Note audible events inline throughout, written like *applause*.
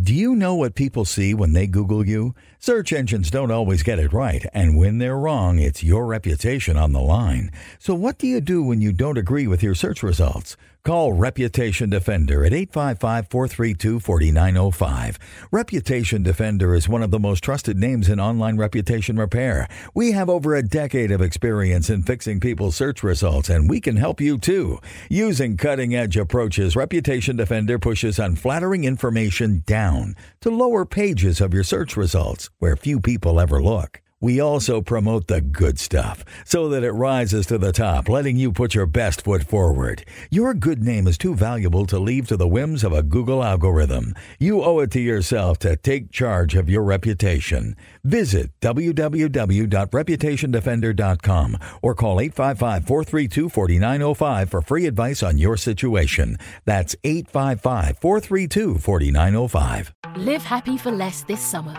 Do you know what people see when they Google you? Search engines don't always get it right, and when they're wrong, it's your reputation on the line. So what do you do when you don't agree with your search results? Call Reputation Defender at 855-432-4905. Reputation Defender is one of the most trusted names in online reputation repair. We have over a decade of experience in fixing people's search results, and we can help you too. Using cutting-edge approaches, Reputation Defender pushes unflattering information down to lower pages of your search results where few people ever look. We also promote the good stuff so that it rises to the top, letting you put your best foot forward. Your good name is too valuable to leave to the whims of a Google algorithm. You owe it to yourself to take charge of your reputation. Visit www.reputationdefender.com or call 855-432-4905 for free advice on your situation. That's 855-432-4905. Live happy for less this summer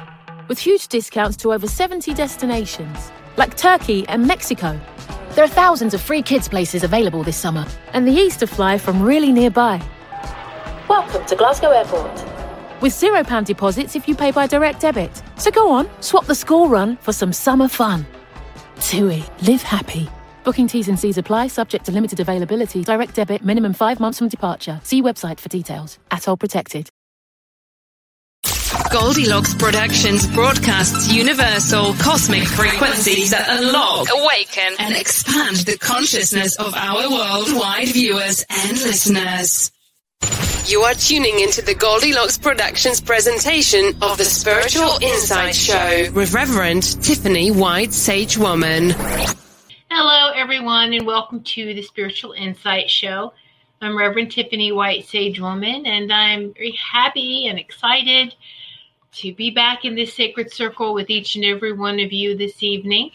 with huge discounts to over 70 destinations, like Turkey and Mexico. There are thousands of free kids' places available this summer, and the Easter fly from really nearby. Welcome to Glasgow Airport. With £0 deposits if you pay by direct debit. So go on, swap the school run for some summer fun. TUI, live happy. Booking T's and C's apply, subject to limited availability, direct debit, minimum five months from departure. See website for details. ATOL protected. Goldilocks Productions broadcasts universal cosmic frequencies that unlock, awaken, and expand the consciousness of our worldwide viewers and listeners. You are tuning into the Goldilocks Productions presentation of the Spiritual Insight Show with Reverend Tiffany White Sage Woman. Hello, everyone, and welcome to the Spiritual Insight Show. I'm Reverend Tiffany White Sage Woman, and I'm very happy and excited to be back in this sacred circle with each and every one of you this evening.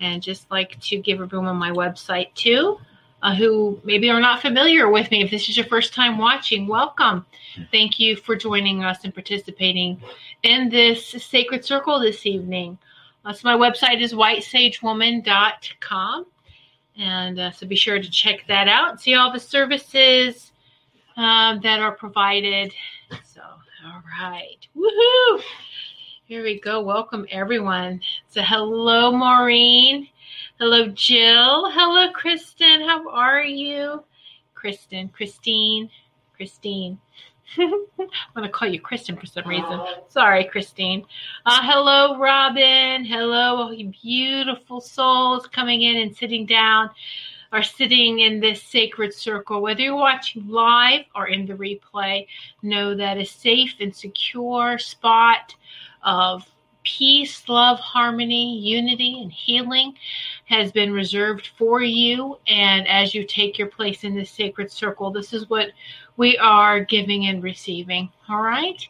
And just like to give everyone my website too, uh, who maybe are not familiar with me. If this is your first time watching, welcome. Thank you for joining us and participating in this sacred circle this evening. Uh, so, my website is whitesagewoman.com. And uh, so be sure to check that out. See all the services um, that are provided. So, all right. Woohoo! Here we go. Welcome, everyone. So, hello, Maureen. Hello, Jill. Hello, Kristen. How are you? Kristen, Christine, Christine. *laughs* I'm going to call you Kristen for some reason. Sorry, Christine. Uh, hello, Robin. Hello, beautiful souls coming in and sitting down are sitting in this sacred circle. Whether you're watching live or in the replay, know that a safe and secure spot of peace, love, harmony, unity, and healing has been reserved for you. And as you take your place in this sacred circle, this is what we are giving and receiving. All right.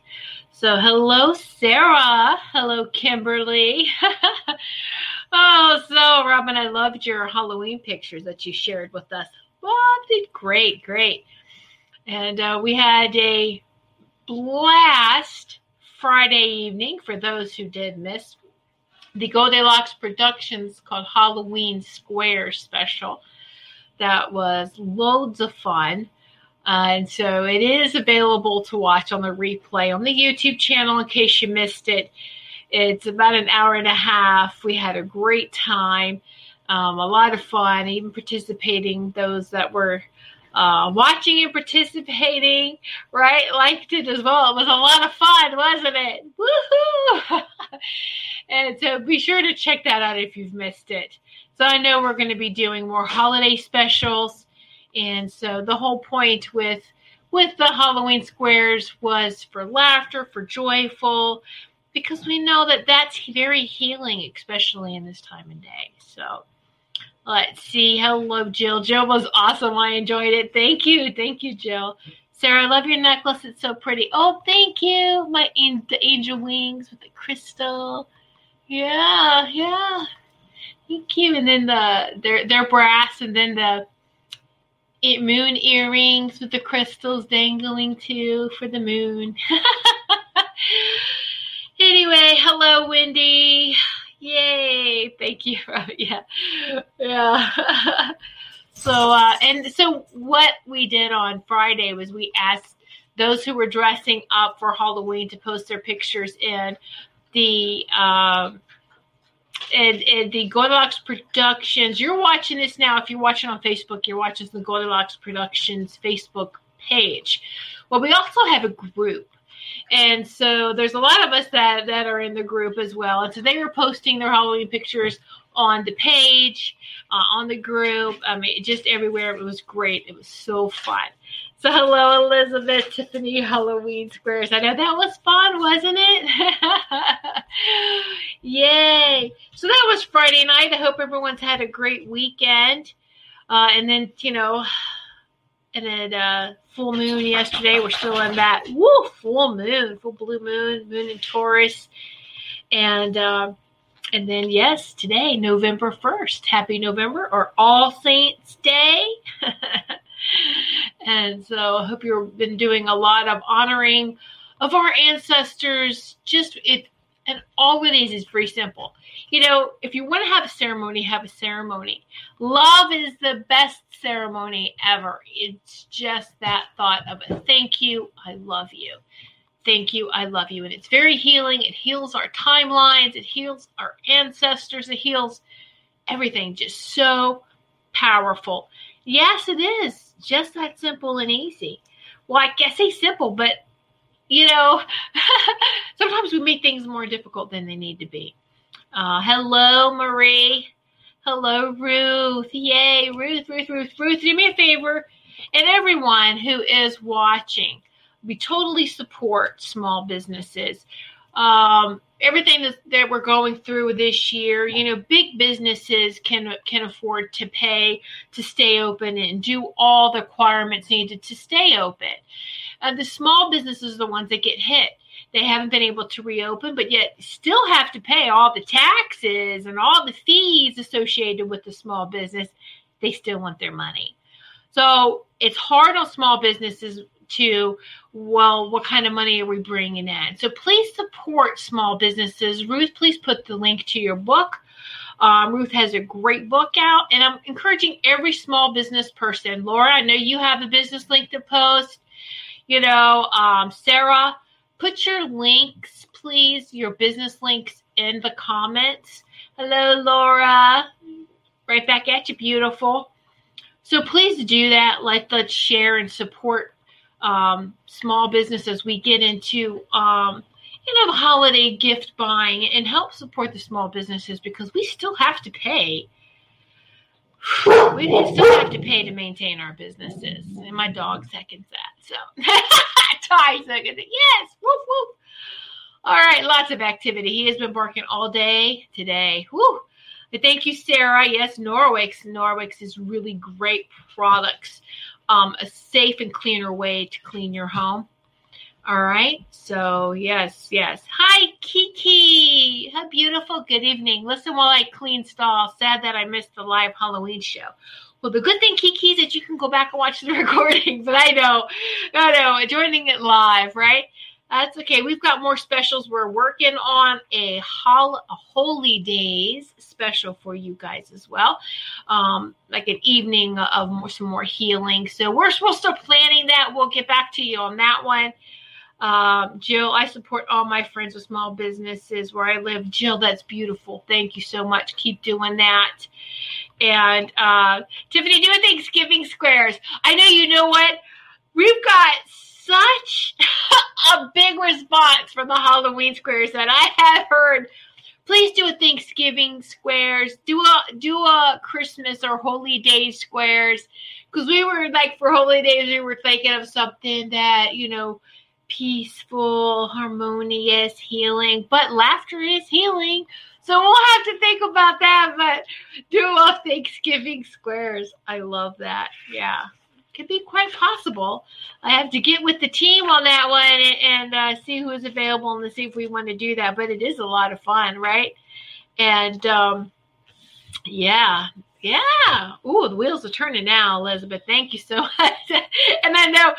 So, hello, Sarah. Hello, Kimberly. *laughs* Oh, so Robin, I loved your Halloween pictures that you shared with us. Oh, did great, great. And uh, we had a blast Friday evening for those who did miss the Goldilocks Productions called Halloween Square special. That was loads of fun. Uh, and so it is available to watch on the replay on the YouTube channel in case you missed it. It's about an hour and a half. We had a great time, um, a lot of fun, even participating, those that were uh, watching and participating, right? Liked it as well. It was a lot of fun, wasn't it? Woohoo! *laughs* and so be sure to check that out if you've missed it. So I know we're going to be doing more holiday specials. And so the whole point with with the Halloween squares was for laughter, for joyful, because we know that that's very healing, especially in this time of day. So Let's see. Hello, Jill. Jill was awesome. I enjoyed it. Thank you. Thank you, Jill. Sarah, I love your necklace. It's so pretty. Oh, thank you. My the angel wings with the crystal. Yeah, yeah. Thank you. And then the their their brass, and then the moon earrings with the crystals dangling too for the moon. *laughs* anyway, hello, Wendy. Yay! Thank you. *laughs* yeah, yeah. *laughs* so, uh, and so what we did on Friday was we asked those who were dressing up for Halloween to post their pictures in the um, and, and the Goldilocks Productions. You're watching this now. If you're watching on Facebook, you're watching the Goldilocks Productions Facebook page. Well, we also have a group and so there's a lot of us that, that are in the group as well. And so they were posting their Halloween pictures on the page, uh, on the group, I mean, just everywhere. It was great. It was so fun. So hello, Elizabeth, Tiffany, Halloween Squares. I know that was fun, wasn't it? *laughs* Yay. So that was Friday night. I hope everyone's had a great weekend. Uh, and then, you know, and then uh, full moon yesterday. We're still in that woo full moon, full blue moon, moon in Taurus, and uh, and then yes, today November first. Happy November or All Saints Day. *laughs* *laughs* and so I hope you've been doing a lot of honoring of our ancestors. Just it and all it is is very simple. You know, if you want to have a ceremony, have a ceremony. Love is the best ceremony ever. It's just that thought of a thank you, I love you. Thank you, I love you. And it's very healing. It heals our timelines, it heals our ancestors, it heals everything. Just so powerful. Yes, it is. Just that simple and easy. Well, I guess say simple, but you know, *laughs* sometimes we make things more difficult than they need to be. Uh, hello, Marie. Hello, Ruth. Yay, Ruth, Ruth, Ruth, Ruth. Do me a favor, and everyone who is watching, we totally support small businesses. Um, everything that, that we're going through this year, you know, big businesses can can afford to pay to stay open and do all the requirements needed to stay open. Uh, the small businesses are the ones that get hit. They haven't been able to reopen, but yet still have to pay all the taxes and all the fees associated with the small business. They still want their money. So it's hard on small businesses to, well, what kind of money are we bringing in? So please support small businesses. Ruth, please put the link to your book. Um, Ruth has a great book out, and I'm encouraging every small business person. Laura, I know you have a business link to post you know, um, Sarah, put your links, please, your business links in the comments. Hello, Laura. Right back at you, beautiful. So please do that. Let, let's share and support um, small businesses. we get into, um, you know, holiday gift buying and help support the small businesses because we still have to pay we still have to pay to maintain our businesses. And my dog seconds that. So *laughs* Ty seconds it. Yes. Woof woof. All right, lots of activity. He has been barking all day today. Woo. But thank you, Sarah. Yes, Norwex. Norwex is really great products. Um, a safe and cleaner way to clean your home. All right. So, yes, yes. Hi, Kiki. How beautiful. Good evening. Listen while I clean stall. Sad that I missed the live Halloween show. Well, the good thing, Kiki, is that you can go back and watch the *laughs* recording. But I know, I know, joining it live, right? That's okay. We've got more specials. We're working on a, hol- a holy days special for you guys as well, um, like an evening of more, some more healing. So we're, we're still planning that. We'll get back to you on that one. Um, Jill, I support all my friends with small businesses where I live. Jill, that's beautiful. Thank you so much. Keep doing that. And uh, Tiffany, doing Thanksgiving squares. I know you know what? We've got such *laughs* a big response from the Halloween squares that I had heard. Please do a Thanksgiving squares, do a do a Christmas or Holy Day squares, because we were like for Holy Days we were thinking of something that you know peaceful, harmonious, healing. But laughter is healing. So we'll have to think about that. But do a Thanksgiving squares. I love that. Yeah. Could be quite possible. I have to get with the team on that one and, and uh, see who's available and see if we want to do that. But it is a lot of fun, right? And um, yeah, yeah. Ooh, the wheels are turning now, Elizabeth. Thank you so *laughs* much. and I know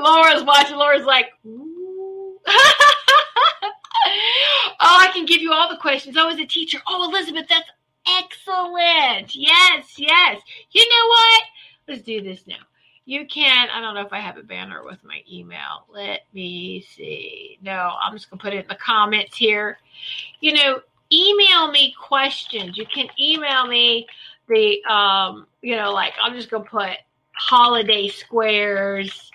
Laura's watching. Laura's like, *laughs* oh, I can give you all the questions. I was a teacher. Oh, Elizabeth, that's excellent. Yes, yes. You know what? Let's do this now. You can, I don't know if I have a banner with my email. Let me see. No, I'm just going to put it in the comments here. You know, email me questions. You can email me the um, you know, like I'm just gonna put holiday squares.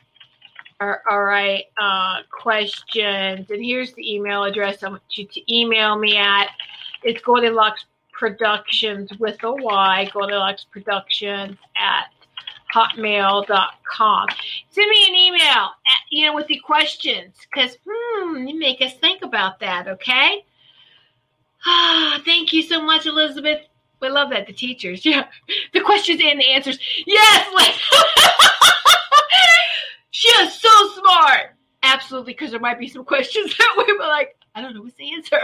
All, all right, uh, questions, and here's the email address I want you to email me at. It's Goldilocks Productions with a Y. Goldilocks Productions at hotmail.com. Send me an email, at, you know, with the questions, because hmm, you make us think about that. Okay. Ah, *sighs* thank you so much, Elizabeth. We love that. The teachers, *laughs* yeah. The questions and the answers. Yes, *laughs* she is so smart. Absolutely, because there might be some questions *laughs* that we were like, I don't know what's the answer.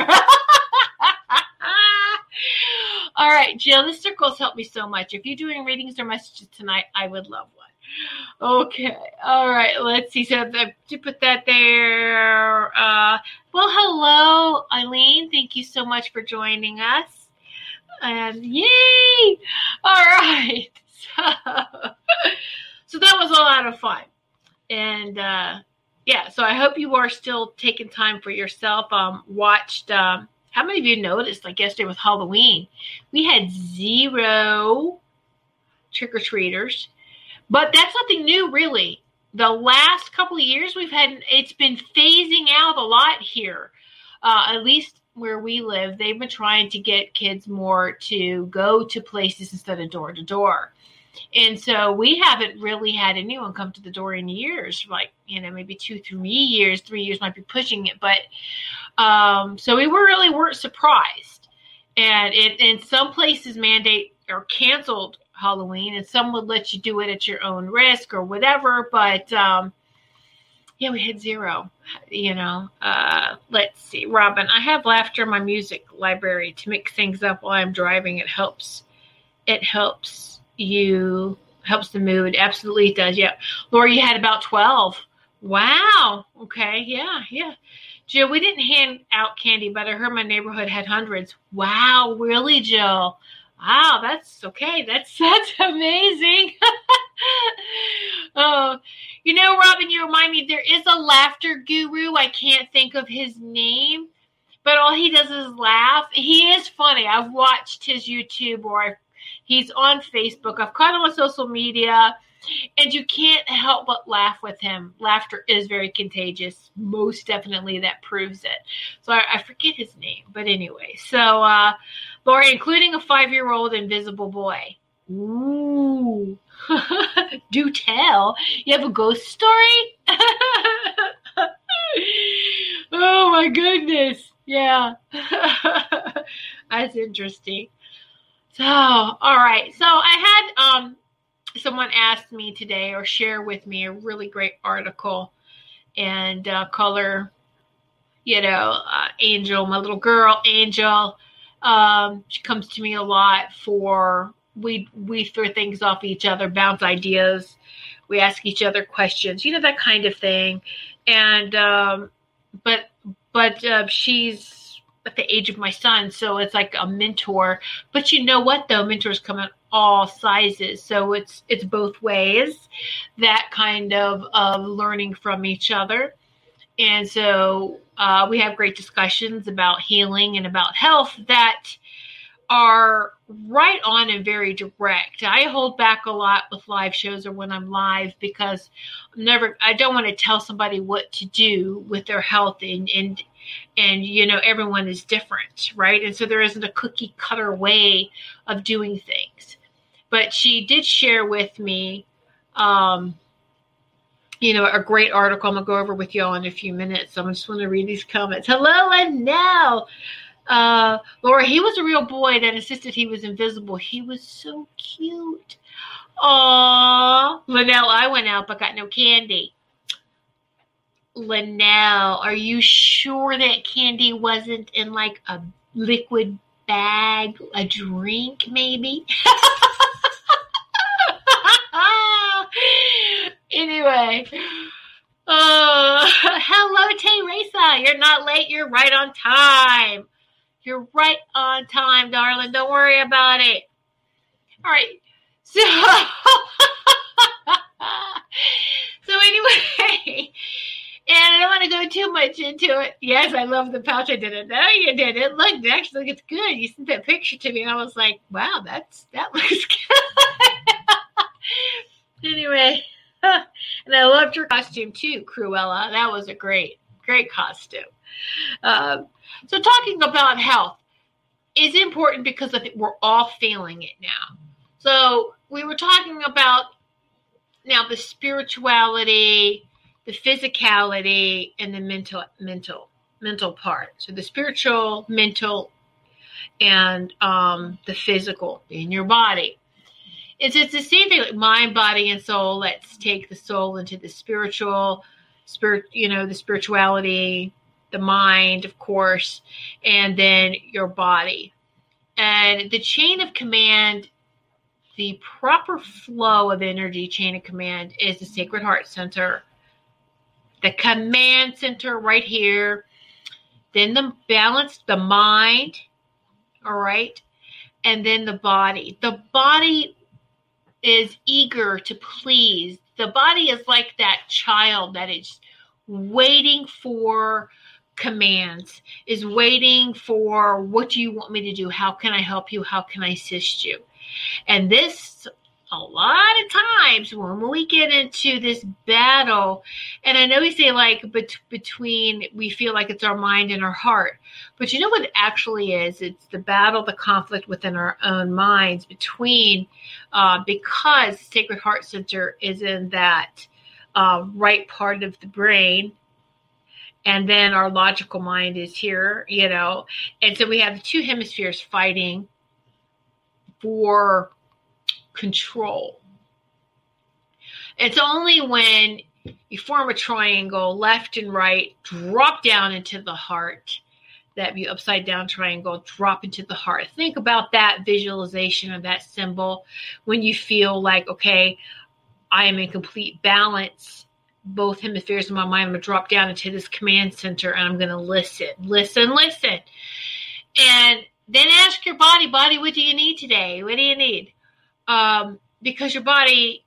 All right, Jill, the circles help me so much. If you're doing readings or messages tonight, I would love one. Okay. All right. Let's see. So the, to put that there. Uh, well, hello, Eileen. Thank you so much for joining us and yay! All right. *laughs* So, so that was a lot of fun. And uh, yeah, so I hope you are still taking time for yourself. Um, watched, um, how many of you noticed, like yesterday with Halloween, we had zero trick or treaters, but that's nothing new, really. The last couple of years we've had, it's been phasing out a lot here. Uh, at least where we live, they've been trying to get kids more to go to places instead of door to door. And so we haven't really had anyone come to the door in years, like, you know, maybe two, three years, three years might be pushing it. But um, so we were really weren't surprised. And it, in some places mandate or canceled Halloween, and some would let you do it at your own risk or whatever. But um, yeah, we had zero. You know, uh, let's see, Robin. I have laughter in my music library to mix things up while I'm driving. It helps. It helps you helps the mood. Absolutely, does. Yeah, Laura, you had about twelve. Wow. Okay. Yeah. Yeah. Jill, we didn't hand out candy, but I heard my neighborhood had hundreds. Wow. Really, Jill? Wow. That's okay. That's *laughs* that's amazing. *laughs* oh, you know, Robin, you remind me there is a laughter guru. I can't think of his name, but all he does is laugh. He is funny. I've watched his YouTube or I've, he's on Facebook. I've caught him on social media, and you can't help but laugh with him. Laughter is very contagious. Most definitely, that proves it. So I, I forget his name, but anyway. So, uh, Laura, including a five-year-old invisible boy. Ooh. *laughs* Do tell. You have a ghost story? *laughs* oh my goodness. Yeah. *laughs* That's interesting. So, all right. So I had um someone asked me today or share with me a really great article and uh, call her, you know, uh, Angel, my little girl, Angel. Um, she comes to me a lot for we we throw things off each other, bounce ideas, we ask each other questions, you know that kind of thing. And um, but but uh, she's at the age of my son, so it's like a mentor. But you know what though, mentors come in all sizes, so it's it's both ways. That kind of of learning from each other, and so uh, we have great discussions about healing and about health that are right on and very direct. I hold back a lot with live shows or when I'm live because I'm never I don't want to tell somebody what to do with their health and and and you know everyone is different, right? And so there isn't a cookie cutter way of doing things. But she did share with me um you know, a great article I'm gonna go over with y'all in a few minutes. So I just want to read these comments. Hello and now uh, Laura, he was a real boy that insisted he was invisible. He was so cute. Aww. Linnell, I went out but got no candy. Linnell, are you sure that candy wasn't in like a liquid bag, a drink maybe? *laughs* anyway. Uh, *laughs* hello, Teresa. You're not late. You're right on time. You're right on time, darling. Don't worry about it. All right. So, *laughs* so anyway, *laughs* and I don't want to go too much into it. Yes, I love the pouch. I didn't know you did it. Look, it actually looks good. You sent that picture to me, and I was like, wow, that's that looks good. anyway, *laughs* and I loved your costume too, Cruella. That was a great, great costume. Um, so, talking about health is important because I think we're all feeling it now. So, we were talking about now the spirituality, the physicality, and the mental, mental, mental part. So, the spiritual, mental, and um, the physical in your body. It's it's the same thing, like mind, body, and soul. Let's take the soul into the spiritual, spirit, you know, the spirituality, the mind, of course, and then your body. And the chain of command, the proper flow of energy chain of command is the Sacred Heart Center, the command center right here, then the balance, the mind, all right, and then the body. The body is eager to please. The body is like that child that is waiting for commands is waiting for what do you want me to do? How can I help you? How can I assist you? And this, a lot of times when we get into this battle, and I know we say like bet- between, we feel like it's our mind and our heart, but you know what it actually is? It's the battle, the conflict within our own minds between, uh, because Sacred Heart Center is in that uh, right part of the brain and then our logical mind is here, you know. And so we have the two hemispheres fighting for control. It's only when you form a triangle, left and right, drop down into the heart, that you upside down triangle, drop into the heart. Think about that visualization of that symbol when you feel like, okay, I am in complete balance both hemispheres of my mind. I'm going to drop down into this command center and I'm going to listen, listen, listen. And then ask your body, body, what do you need today? What do you need? Um, because your body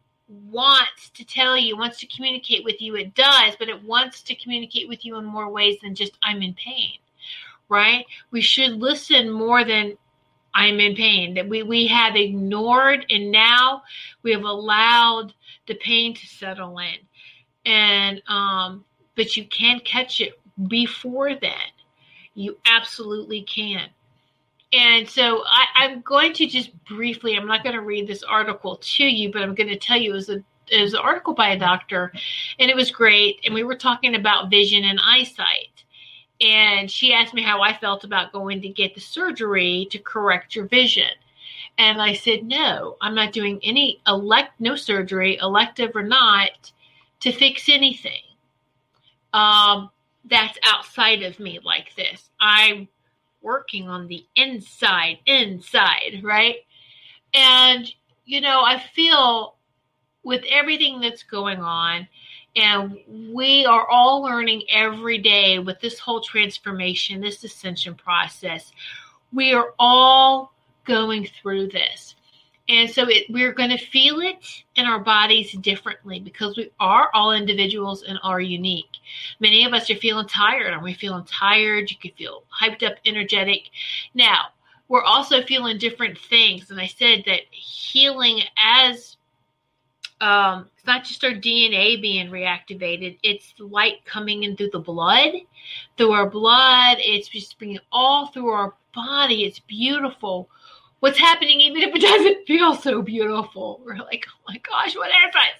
wants to tell you, wants to communicate with you. It does, but it wants to communicate with you in more ways than just I'm in pain, right? We should listen more than I'm in pain that we, we have ignored and now we have allowed the pain to settle in and um, but you can catch it before then. You absolutely can. And so I, am going to just briefly, I'm not going to read this article to you, but I'm going to tell you it was, a, it was an article by a doctor, and it was great. And we were talking about vision and eyesight. And she asked me how I felt about going to get the surgery to correct your vision. And I said, no, I'm not doing any elect, no surgery, elective or not to fix anything um, that's outside of me like this. I'm working on the inside, inside, right? And, you know, I feel with everything that's going on, and we are all learning every day with this whole transformation, this ascension process. We are all going through this. And so it, we're going to feel it in our bodies differently because we are all individuals and are unique. Many of us are feeling tired. Are we feeling tired? You could feel hyped up, energetic. Now, we're also feeling different things. And I said that healing as um, it's not just our DNA being reactivated, it's light coming in through the blood, through our blood. It's just bringing all through our body. It's beautiful what's happening, even if it doesn't feel so beautiful. We're like, oh my gosh, what this?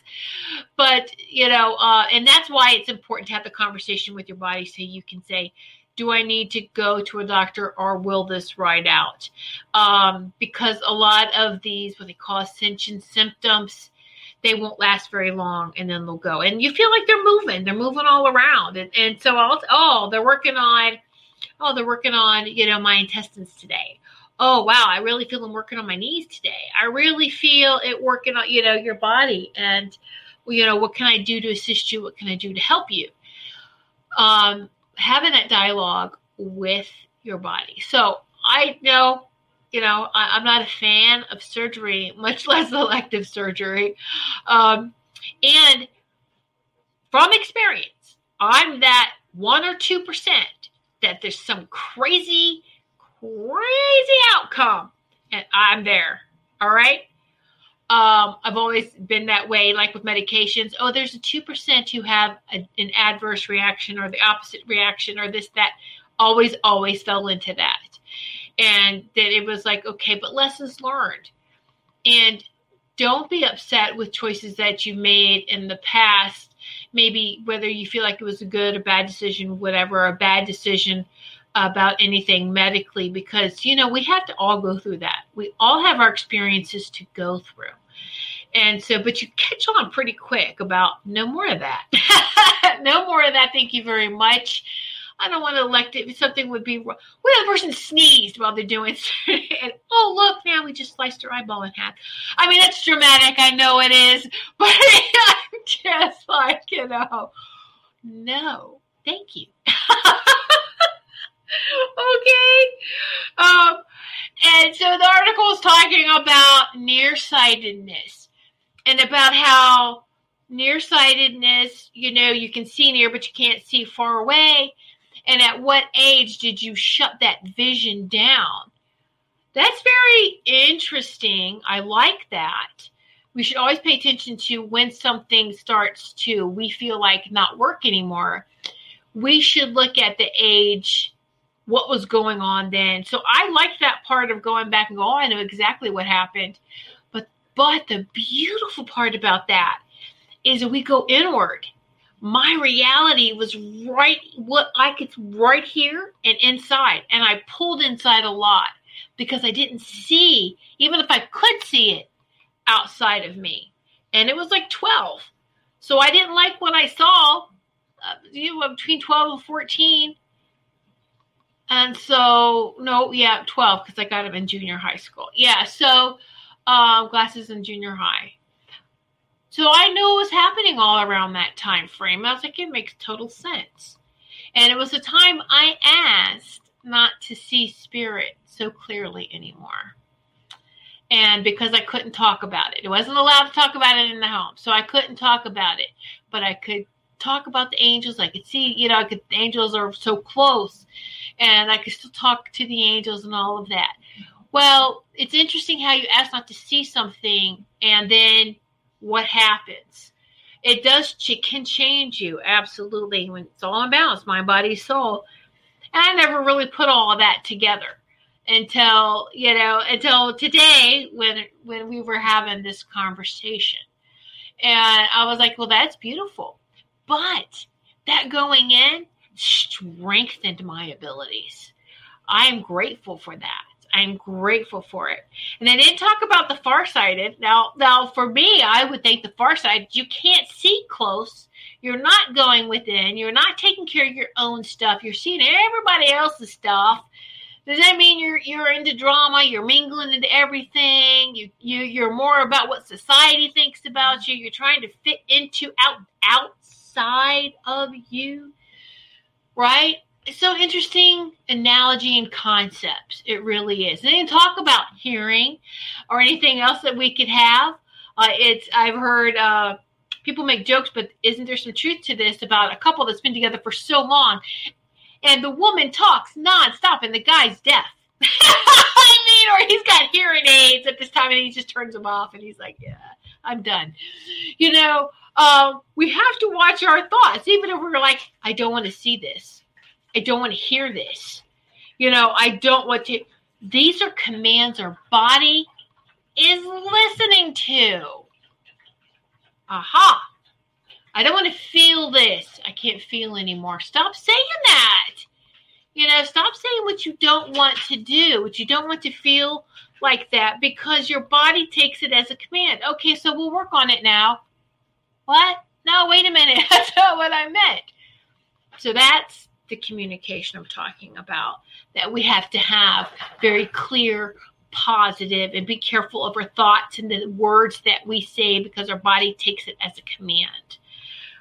But, you know, uh, and that's why it's important to have the conversation with your body so you can say, do I need to go to a doctor or will this ride out? Um, because a lot of these, what they call ascension symptoms, they won't last very long and then they'll go. And you feel like they're moving, they're moving all around. And, and so, I'll, oh, they're working on, oh, they're working on, you know, my intestines today oh wow i really feel them working on my knees today. I really feel it working on you know your body and you know what can i do to assist you? What can i do to help you? Um, having that dialogue with your body. So i know you know I, am not a fan of surgery *laughs* much less elective surgery. Um, and from experience i'm that one or two percent that there's some crazy crazy outcome, and I'm there. All right. Um, I've always been that way, like with medications. Oh, there's a 2% who have a, an adverse reaction or the opposite reaction or this, that. Always, always fell into that. And that it was like, okay, but lessons learned. And don't be upset with choices that you made in the past. Maybe whether you feel like it was a good or bad decision, whatever, a bad decision about anything medically because you know we have to all go through that we all have our experiences to go through and so but you catch on pretty quick about no more of that *laughs* no more of that thank you very much I don't want to elect it. Something would be wrong. What if a person sneezed while they're doing *laughs* and oh look, now we just sliced her eyeball in half. I mean that's dramatic, I know it is, *laughs* but I'm just like, you know, no, thank you. *laughs* okay. Um, and so the article is talking about nearsightedness and about how nearsightedness, you know, you can see near, but you can't see far away. And at what age did you shut that vision down? That's very interesting. I like that. We should always pay attention to when something starts to, we feel like not work anymore. We should look at the age what was going on then. So I like that part of going back and go, oh, I know exactly what happened. But but the beautiful part about that is we go inward. My reality was right what like it's right here and inside. And I pulled inside a lot because I didn't see, even if I could see it outside of me. And it was like 12. So I didn't like what I saw uh, you know, between 12 and 14 and so, no, yeah, 12 because I got him in junior high school. Yeah, so um, glasses in junior high. So I knew it was happening all around that time frame. I was like, it makes total sense. And it was a time I asked not to see spirit so clearly anymore. And because I couldn't talk about it, it wasn't allowed to talk about it in the home. So I couldn't talk about it, but I could talk about the angels. I could see, you know, I could, the angels are so close and I could still talk to the angels and all of that. Well, it's interesting how you ask not to see something and then what happens. It does, it can change you absolutely when it's all in balance, mind, body, soul. And I never really put all that together until you know until today when when we were having this conversation and i was like well that's beautiful but that going in strengthened my abilities. I am grateful for that. I'm grateful for it. And I didn't talk about the farsighted. Now, now for me, I would think the farsighted, you can't see close. You're not going within. You're not taking care of your own stuff. You're seeing everybody else's stuff. Does that mean you're you're into drama? You're mingling into everything. You you you're more about what society thinks about you. You're trying to fit into out out outside of you, right? It's so interesting analogy and concepts. It really is. They didn't talk about hearing or anything else that we could have. Uh, it's I've heard uh, people make jokes, but isn't there some truth to this about a couple that's been together for so long, and the woman talks nonstop, and the guy's deaf. *laughs* I mean, or he's got hearing aids at this time, and he just turns them off, and he's like, "Yeah, I'm done." You know, um, we have to watch our thoughts, even if we're like, "I don't want to see this." I don't want to hear this. You know, I don't want to. These are commands our body is listening to. Aha. I don't want to feel this. I can't feel anymore. Stop saying that. You know, stop saying what you don't want to do, what you don't want to feel like that because your body takes it as a command. Okay, so we'll work on it now. What? No, wait a minute. *laughs* That's not what I meant. So that's the communication I'm talking about. That we have to have very clear, positive, and be careful of our thoughts and the words that we say because our body takes it as a command.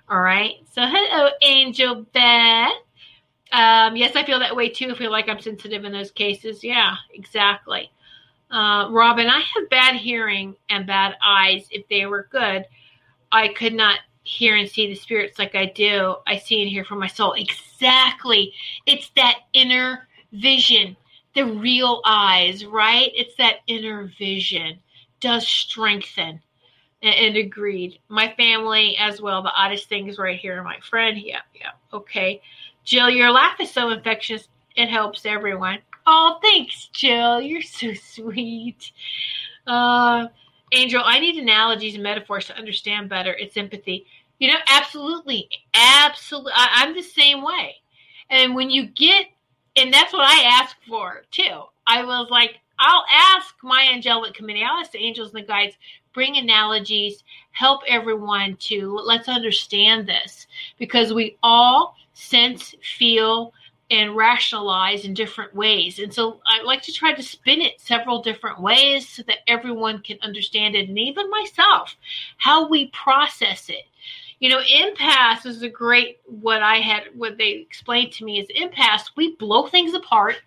All right. So, hello, Angel Beth. Um, yes, I feel that way too. I feel like I'm sensitive in those cases. Yeah, exactly. Uh, Robin, I have bad hearing and bad eyes. If they were good, I could not hear and see the spirits like I do. I see and hear from my soul. Exactly. It's that inner vision, the real eyes, right? It's that inner vision does strengthen. And, and agreed. My family as well. The oddest thing is right here. My friend. Yeah, yeah. Okay. Jill, your laugh is so infectious. It helps everyone. Oh, thanks, Jill. You're so *laughs* sweet. Uh, Angel, I need analogies and metaphors to understand better. It's empathy. You know, absolutely. Absolutely. I'm the same way. And when you get, and that's what I ask for too. I was like, I'll ask my angelic committee, I'll ask the angels and the guides, bring analogies, help everyone to let's understand this because we all sense, feel, and rationalize in different ways. And so I like to try to spin it several different ways so that everyone can understand it, and even myself, how we process it. You know, empaths is a great what I had what they explained to me is empaths, we blow things apart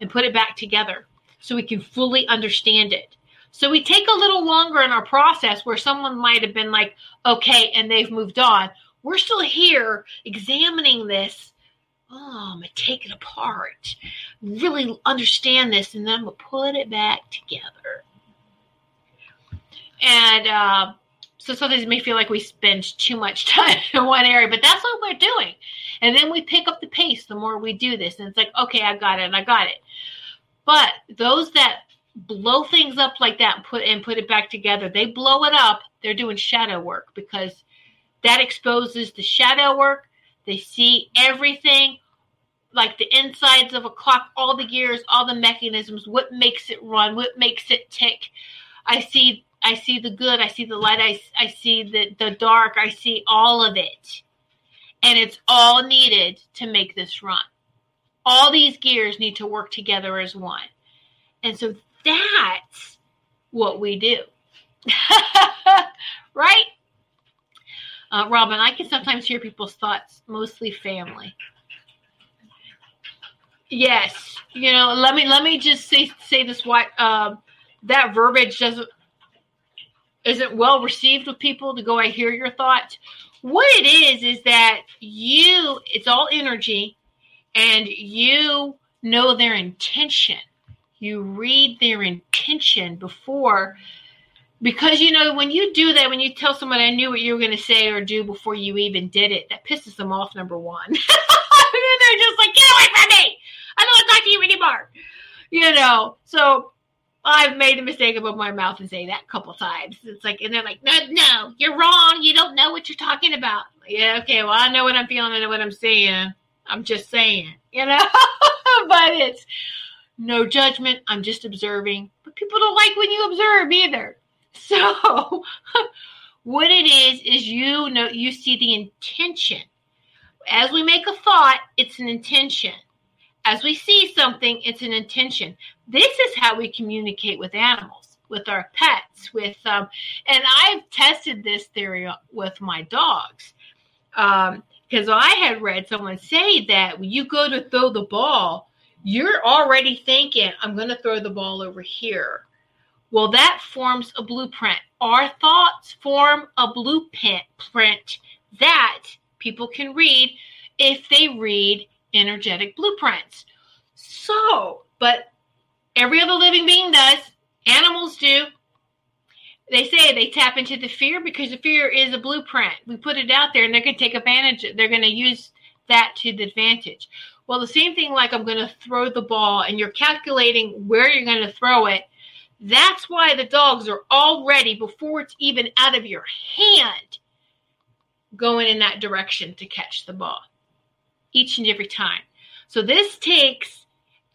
and put it back together so we can fully understand it. So we take a little longer in our process where someone might have been like, okay, and they've moved on. We're still here examining this I'm gonna take it apart, really understand this, and then I'm gonna put it back together. And uh, so sometimes it may feel like we spend too much *laughs* time in one area, but that's what we're doing. And then we pick up the pace the more we do this, and it's like, okay, I got it, I got it. But those that blow things up like that and put and put it back together, they blow it up. They're doing shadow work because that exposes the shadow work they see everything like the insides of a clock, all the gears, all the mechanisms, what makes it run, what makes it tick. I see I see the good, I see the light, I, I see the, the dark, I see all of it. And it's all needed to make this run. All these gears need to work together as one. And so that's what we do. *laughs* right? Uh, Robin, I can sometimes hear people's thoughts, mostly family. Yes, you know, let me let me just say say this: what uh, that verbiage doesn't isn't well received with people to go. I hear your thoughts. What it is is that you, it's all energy, and you know their intention. You read their intention before because you know when you do that when you tell someone i knew what you were going to say or do before you even did it that pisses them off number one. *laughs* They're just like get away from me! I don't want to talk to you anymore! You know? So i've made the mistake of opening my mouth and saying that a couple times. It's like and they're like no no you're wrong. You don't know what you're talking about. Yeah okay well i know what i'm feeling. And what i'm saying. I'm just saying you know? *laughs* But it's No judgment. I'm just observing. But people don't like when you observe either. So *laughs* what it is is you know you see the intention. As we make a thought, it's an intention. As we see something, it's an intention. This is how we communicate with animals, with our pets, with um, and I've tested this theory with my dogs. Um, because I had read someone say that when you go to throw the ball, you're already thinking, I'm going to throw the ball over here. Well, that forms a blueprint. Our thoughts form a blueprint that people can read if they read energetic blueprints. So, but every other living being does, animals do. They say they tap into the fear because the fear is a blueprint. We put it out there and they're going to take advantage. They're going to use that to the advantage. Well, the same thing like I'm going to throw the ball and you're calculating where you're going to throw it that's why the dogs are already, before it's even out of your hand, going in that direction to catch the ball each and every time. So this takes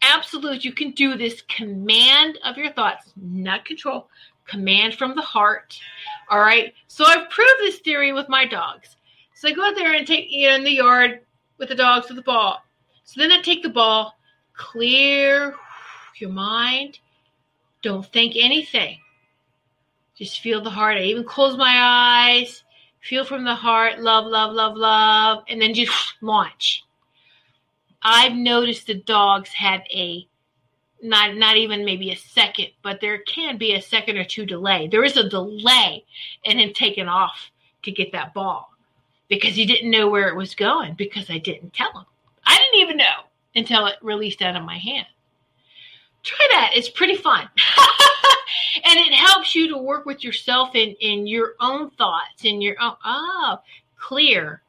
absolute, you can do this command of your thoughts, not control, command from the heart. All right. So I've proved this theory with my dogs. So I go out there and take, you know, in the yard with the dogs with the ball. So then I take the ball, clear your mind, don't think anything. Just feel the heart. I even close my eyes, feel from the heart, love, love, love, love, and then just *sniffs* launch. I've noticed the dogs have a not not even maybe a second, but there can be a second or two delay. There is a delay in him taking off to get that ball because he didn't know where it was going because I didn't tell him. I didn't even know until it released out of my hand try that. It's pretty fun. *laughs* and it helps you to work with yourself in, in your own thoughts, in your own, oh, clear.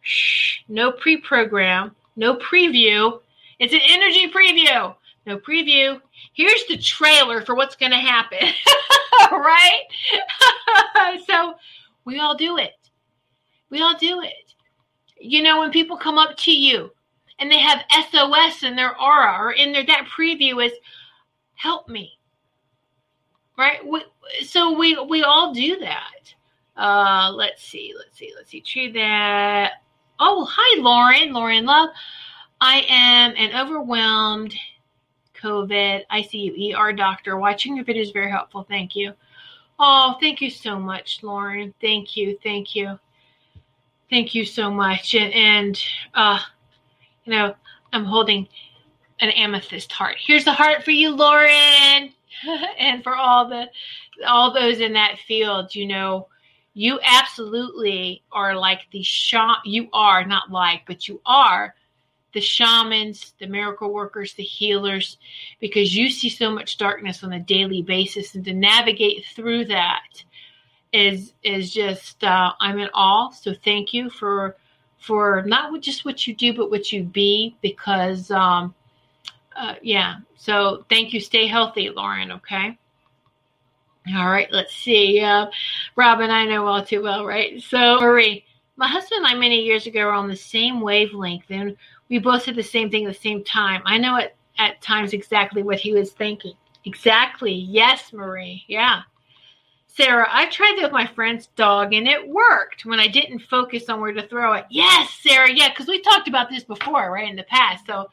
Shh, no pre program, no preview. It's an energy preview. No preview. Here's the trailer for what's going to happen. *laughs* right? *laughs* so we all do it. We all do it. You know, when people come up to you and they have SOS in their aura or in their that preview is help me. Right? We, so we we all do that. Uh let's see, let's see, let's see. True that. Oh, hi Lauren, Lauren Love. I am an overwhelmed COVID ICU ER doctor. Watching your video is very helpful. Thank you. Oh, thank you so much, Lauren. Thank you, thank you, thank you so much. And and uh, you know, I'm holding an amethyst heart. Here's the heart for you, Lauren, *laughs* and for all the all those in that field. You know, you absolutely are like the shaman. You are not like, but you are the shamans, the miracle workers, the healers, because you see so much darkness on a daily basis, and to navigate through that is is just uh, I'm in awe. So thank you for for not just what you do, but what you be, because, um, uh, yeah. So thank you. Stay healthy, Lauren. Okay. All right. Let's see. Uh, Robin, I know all too well, right? So, Marie, my husband and I many years ago were on the same wavelength, and we both said the same thing at the same time. I know at, at times exactly what he was thinking. Exactly. Yes, Marie. Yeah. Sarah, I tried that with my friend's dog and it worked when I didn't focus on where to throw it. Yes, Sarah, yeah, because we talked about this before, right, in the past. So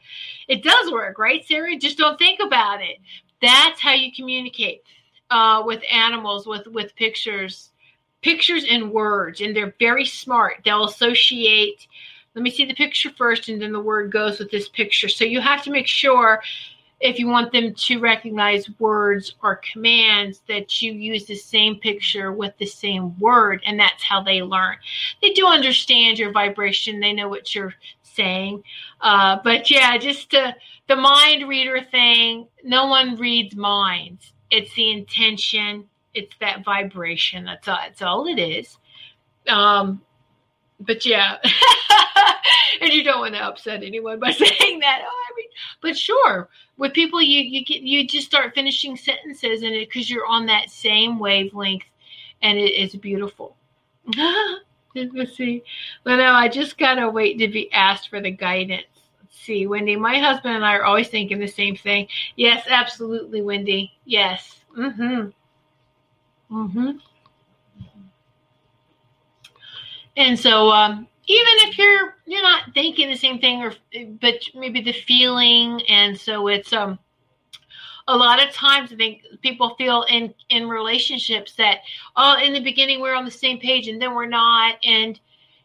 it does work, right, Sarah? Just don't think about it. That's how you communicate uh, with animals, with with pictures, pictures and words, and they're very smart. They'll associate. Let me see the picture first, and then the word goes with this picture. So you have to make sure if you want them to recognize words or commands that you use the same picture with the same word and that's how they learn. They do understand your vibration. They know what you're saying. Uh, but yeah just to, the mind reader thing no one reads minds. It's the intention. It's that vibration. That's all, that's all it is. Um, but yeah *laughs* and you don't want to upset anyone by *laughs* saying that oh i mean but sure with people you you get you just start finishing sentences and it because you're on that same wavelength and it is beautiful *laughs* let's see well no i just gotta wait to be asked for the guidance see, Wendy, my husband and I are always thinking the same thing. Yes, absolutely, Wendy. Yes. Mm-hmm. Mm-hmm. And so, um, even if you're you're not thinking the same thing, or but maybe the feeling, and so it's um a lot of times I think people feel in in relationships that oh in the beginning we're on the same page and then we're not. And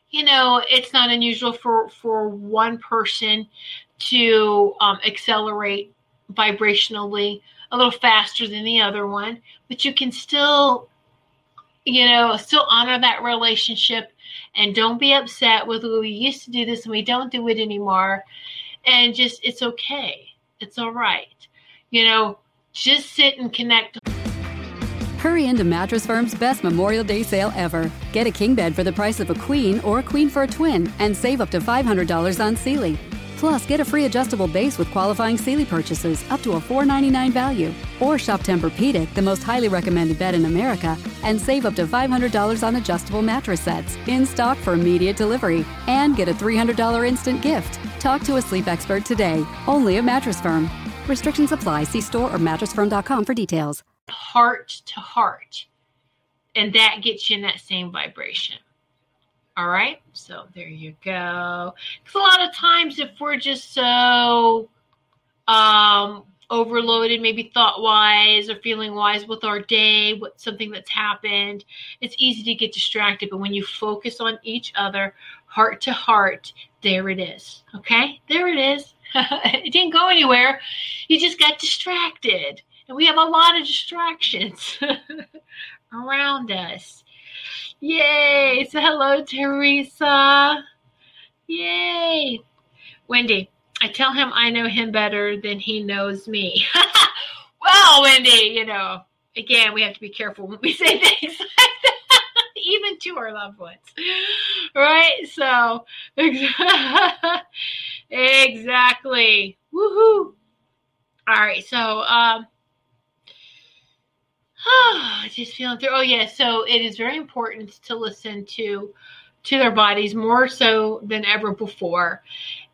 you know it's not unusual for for one person to um, accelerate vibrationally a little faster than the other one. But you can still you know still honor that relationship and don't be upset with we used to do this and we don't do it anymore and just it's okay it's all right you know, just sit and connect. Hurry into Mattress Firm's best Memorial Day sale ever. Get a king bed for the price of a queen or a queen for a twin and save up to $500 on Sealy. Plus, get a free adjustable base with qualifying Sealy purchases up to a 499 value. Or shop Tempur-Pedic, the most highly recommended bed in America, and save up to $500 on adjustable mattress sets in stock for immediate delivery. And get a $300 instant gift. Talk to a sleep expert today, only at Mattress Firm. Restrictions apply. See store or mattressfirm.com for details. Heart to heart. And that gets you in that same vibration. All right. So there you go. Because a lot of times, if we're just so um, overloaded, maybe thought wise or feeling wise with our day, with something that's happened, it's easy to get distracted. But when you focus on each other, heart to heart, there it is. Okay. There it is. *laughs* it didn't go anywhere. You just got distracted. And we have a lot of distractions *laughs* around us. Yay. So, hello, Teresa. Yay. Wendy, I tell him I know him better than he knows me. *laughs* well, Wendy, you know, again, we have to be careful when we *laughs* say things like that, even to our loved ones. Right? So, *laughs* Exactly. Woohoo. All right. So, um, *sighs* just feeling through. Oh, yeah. So it is very important to listen to to their bodies more so than ever before,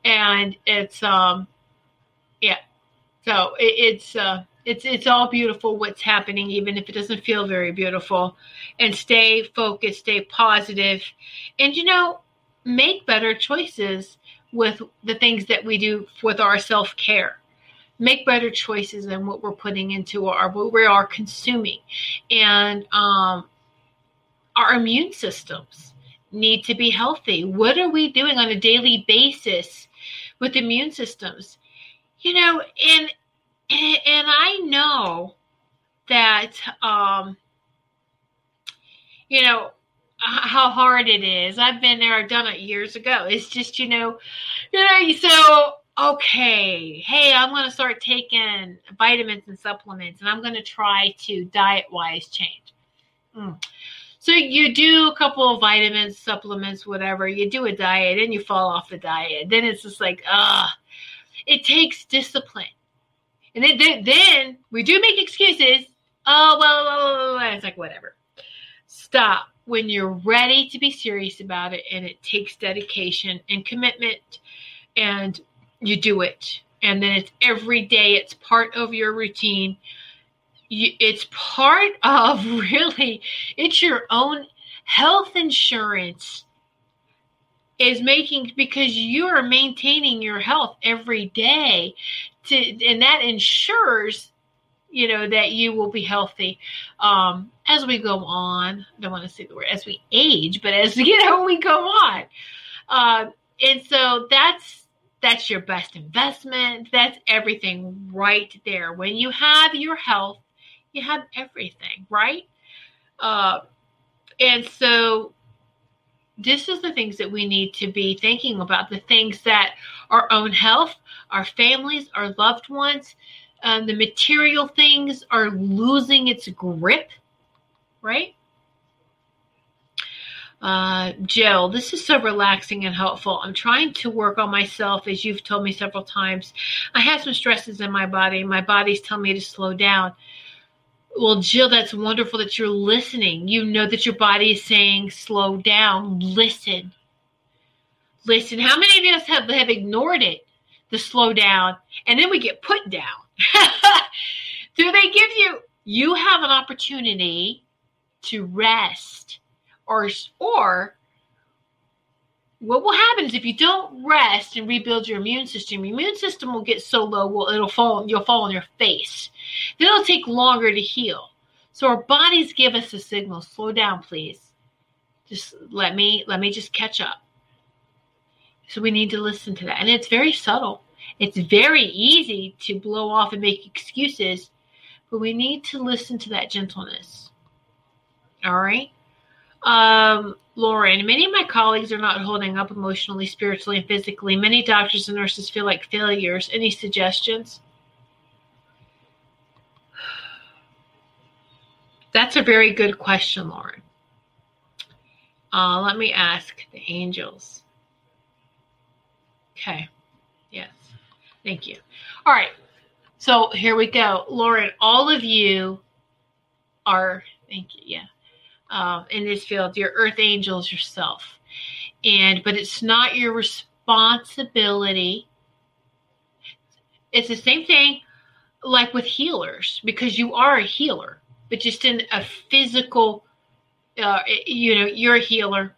and it's um, yeah. So it, it's uh, it's it's all beautiful what's happening, even if it doesn't feel very beautiful. And stay focused, stay positive, and you know, make better choices with the things that we do with our self care. Make better choices than what we're putting into our what we are consuming, and um, our immune systems need to be healthy. What are we doing on a daily basis with immune systems? You know, and and I know that um, you know how hard it is. I've been there, I've done it years ago. It's just, you know, you know, so okay, hey, I'm going to start taking vitamins and supplements and I'm going to try to diet wise change. Mm. So you do a couple of vitamins, supplements, whatever, you do a diet and you fall off the diet. Then it's just like, ah, it takes discipline. And then, then we do make excuses. Oh, well, well, it's like, whatever. Stop when you're ready to be serious about it and it takes dedication and commitment and you do it and then it's every day it's part of your routine you, it's part *laughs* of really it's your own health insurance is making because you are maintaining your health every day to and that ensures you know that you will be healthy um, as we go on. I don't want to say the word as we age, but as *laughs* you know we go on. Uh, and so that's that's your best investment. That's everything right there. When you have your health, you have everything, right? Uh, and so this is the things that we need to be thinking about the things that our own health, our families, our loved ones, um, the material things are losing its grip, right? Uh, Jill, this is so relaxing and helpful. I'm trying to work on myself, as you've told me several times. I have some stresses in my body. My body's telling me to slow down. Well, Jill, that's wonderful that you're listening. You know that your body is saying, slow down, listen. Listen. How many of us have, have ignored it? the slow down, and then we get put down. *laughs* Do they give you? You have an opportunity to rest, or or what will happen is if you don't rest and rebuild your immune system, your immune system will get so low, well, it'll fall, you'll fall on your face. Then it'll take longer to heal. So our bodies give us a signal, slow down, please. Just let me let me just catch up. So we need to listen to that. And it's very subtle. It's very easy to blow off and make excuses, but we need to listen to that gentleness. All right. Um, Lauren, many of my colleagues are not holding up emotionally, spiritually, and physically. Many doctors and nurses feel like failures. Any suggestions? That's a very good question, Lauren. Uh, let me ask the angels. Okay. Yes. Thank you. All right. So here we go. Lauren, all of you are, thank you. Yeah uh, in this field, your earth angels yourself. And but it's not your responsibility. It's the same thing like with healers because you are a healer, but just in a physical. Uh, you know, you're a healer.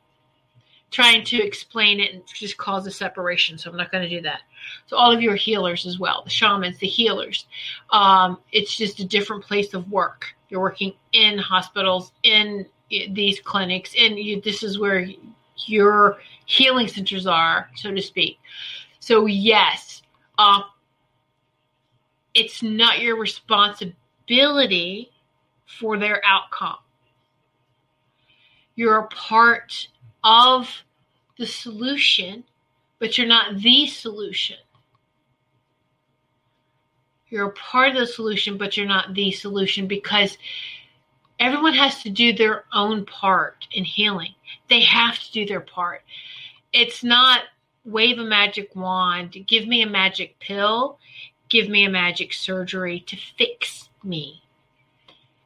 Trying to explain it and just cause a separation, so I'm not going to do that. So all of you are healers as well, the shamans, the healers. Um, it's just a different place of work. You're working in hospitals, in these clinics, and you, this is where your healing centers are, so to speak. So yes, uh, it's not your responsibility for their outcome. You're a part of the solution, but you're not the solution. You're a part of the solution, but you're not the solution because everyone has to do their own part in healing. They have to do their part. It's not wave a magic wand, give me a magic pill, give me a magic surgery to fix me.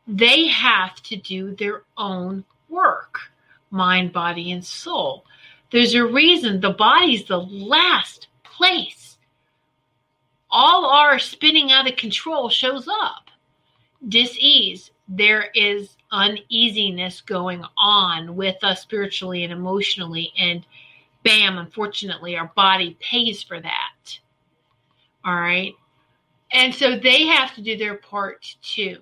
They have to do their own work, mind, body, and soul. There's a reason the body's the last place all our spinning out of control shows up. Disease, there is uneasiness going on with us spiritually and emotionally. And bam, unfortunately, our body pays for that. All right. And so they have to do their part too.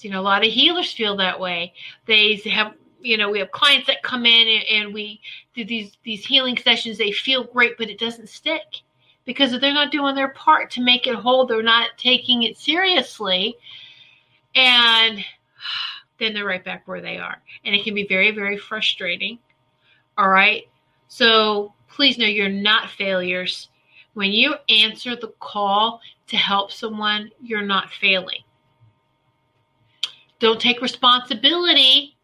You know, a lot of healers feel that way. They have, you know, we have clients that come in and, and we do these these healing sessions. They feel great, but it doesn't stick because if they're not doing their part to make it whole, they're not taking it seriously and *sighs* then they're right back where they are. And it can be very, very frustrating. All right. So please know you're not failures. When you answer the call to help someone, you're not failing. Don't take responsibility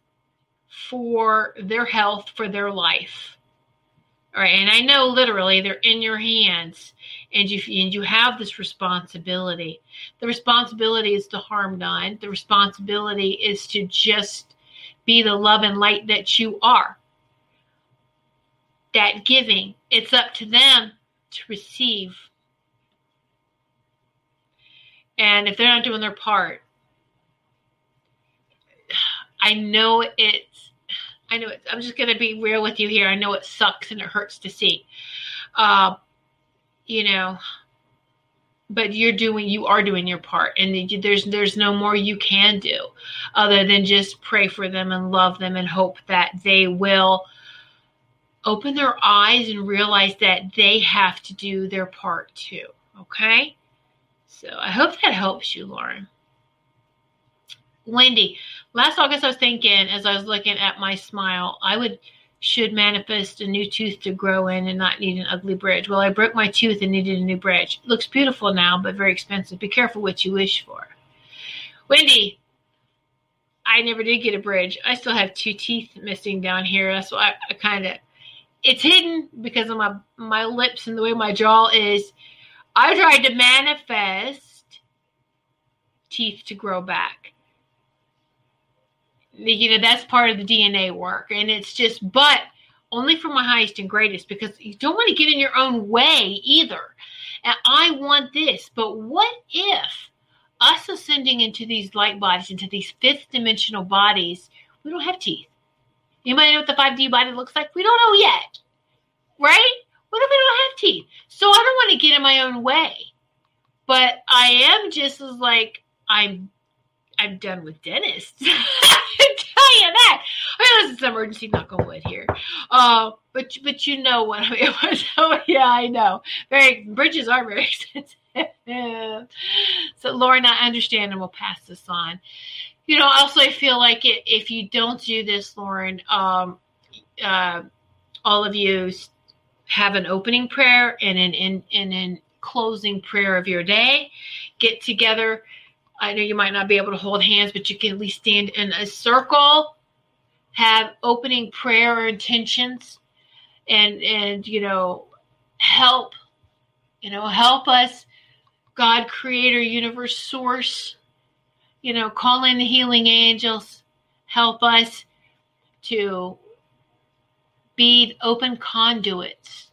for their health, for their life. And I know literally they're in your hands and you and you have this responsibility. The responsibility is to harm none. The responsibility is to just be the love and light that you are. That giving, it's up to them to receive. And if they're not doing their part, I know it's I know I'm just gonna be real with you here. I know it sucks and it hurts to see. Uh, you know but you're doing you are doing your part and there's there's no more you can do other than just pray for them and love them and hope that they will open their eyes and realize that they have to do their part too okay so i hope that helps you lauren wendy last august i was thinking as i was looking at my smile i would should manifest a new tooth to grow in and not need an ugly bridge. Well, I broke my tooth and needed a new bridge. It looks beautiful now, but very expensive. Be careful what you wish for. Wendy, I never did get a bridge. I still have two teeth missing down here. That's why I, I kind of it's hidden because of my my lips and the way my jaw is. I tried to manifest teeth to grow back you know that's part of the dna work and it's just but only for my highest and greatest because you don't want to get in your own way either. And I want this, but what if us ascending into these light bodies, into these fifth dimensional bodies, we don't have teeth? Anybody know what the 5D body looks like? We don't know yet, right? What if we don't have teeth? So I don't want to get in my own way, but I am just as like I'm. I'm done with dentists. *laughs* I tell you that. I this is an emergency knock on wood here. Uh, but but you know what I so *laughs* yeah, I know. Very bridges are very *laughs* expensive. so Lauren, I understand, and we'll pass this on. You know, also I feel like it, if you don't do this, Lauren, um, uh, all of you have an opening prayer and an in and an closing prayer of your day. Get together. I know you might not be able to hold hands, but you can at least stand in a circle, have opening prayer or intentions, and and you know, help, you know, help us, God, Creator, Universe, Source, you know, call in the healing angels, help us to be open conduits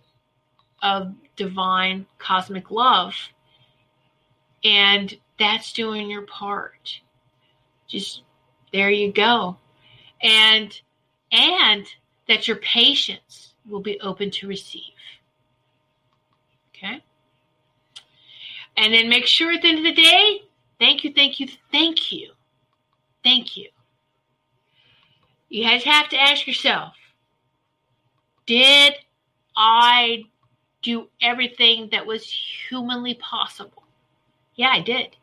of divine cosmic love. And that's doing your part. Just there you go. And and that your patients will be open to receive. Okay? And then make sure at the end of the day, thank you, thank you, thank you. Thank you. You guys have to ask yourself, did I do everything that was humanly possible? Yeah, I did.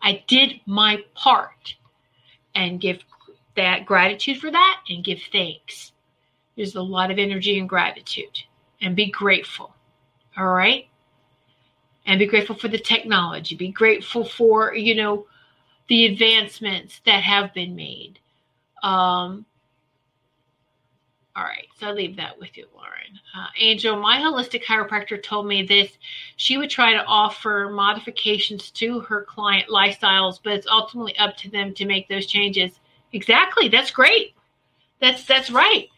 I did my part and give that gratitude for that and give thanks. There's a lot of energy and gratitude and be grateful. All right? And be grateful for the technology. Be grateful for, you know, the advancements that have been made. Um, all right, so I leave that with you, Lauren. Uh, Angel, my holistic chiropractor told me this. She would try to offer modifications to her client lifestyles, but it's ultimately up to them to make those changes. Exactly, that's great. That's that's right,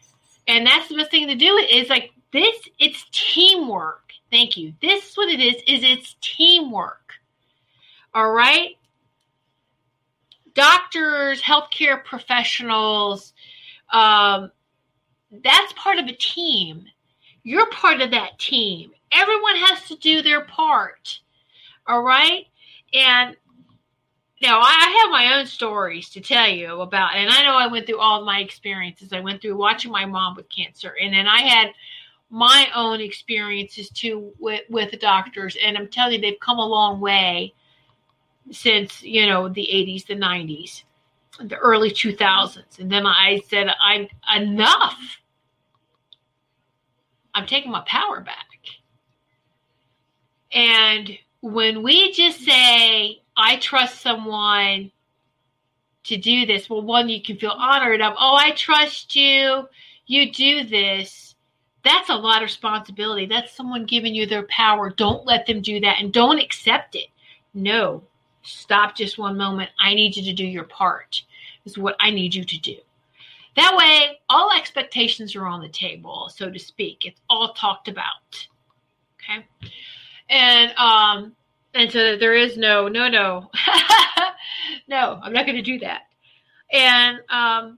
and that's the best thing to do. Is like this. It's teamwork. Thank you. This is what it is. Is it's teamwork. All right. Doctors, healthcare professionals. Um, that's part of a team. You're part of that team. Everyone has to do their part. All right? And now I have my own stories to tell you about, and I know I went through all my experiences. I went through watching my mom with cancer, and then I had my own experiences too with with the doctors. And I'm telling you, they've come a long way since you know the 80s, the 90s the early 2000s. And then I said, I'm enough. I'm taking my power back. And when we just say, I trust someone to do this, well, one, you can feel honored of, oh, I trust you, you do this. That's a lot of responsibility. That's someone giving you their power. Don't let them do that and don't accept it. No, stop just one moment. I need you to do your part is what I need you to do. That way, all expectations are on the table, so to speak. It's all talked about. Okay. And um and so there is no no no *laughs* no i'm not going to do that and um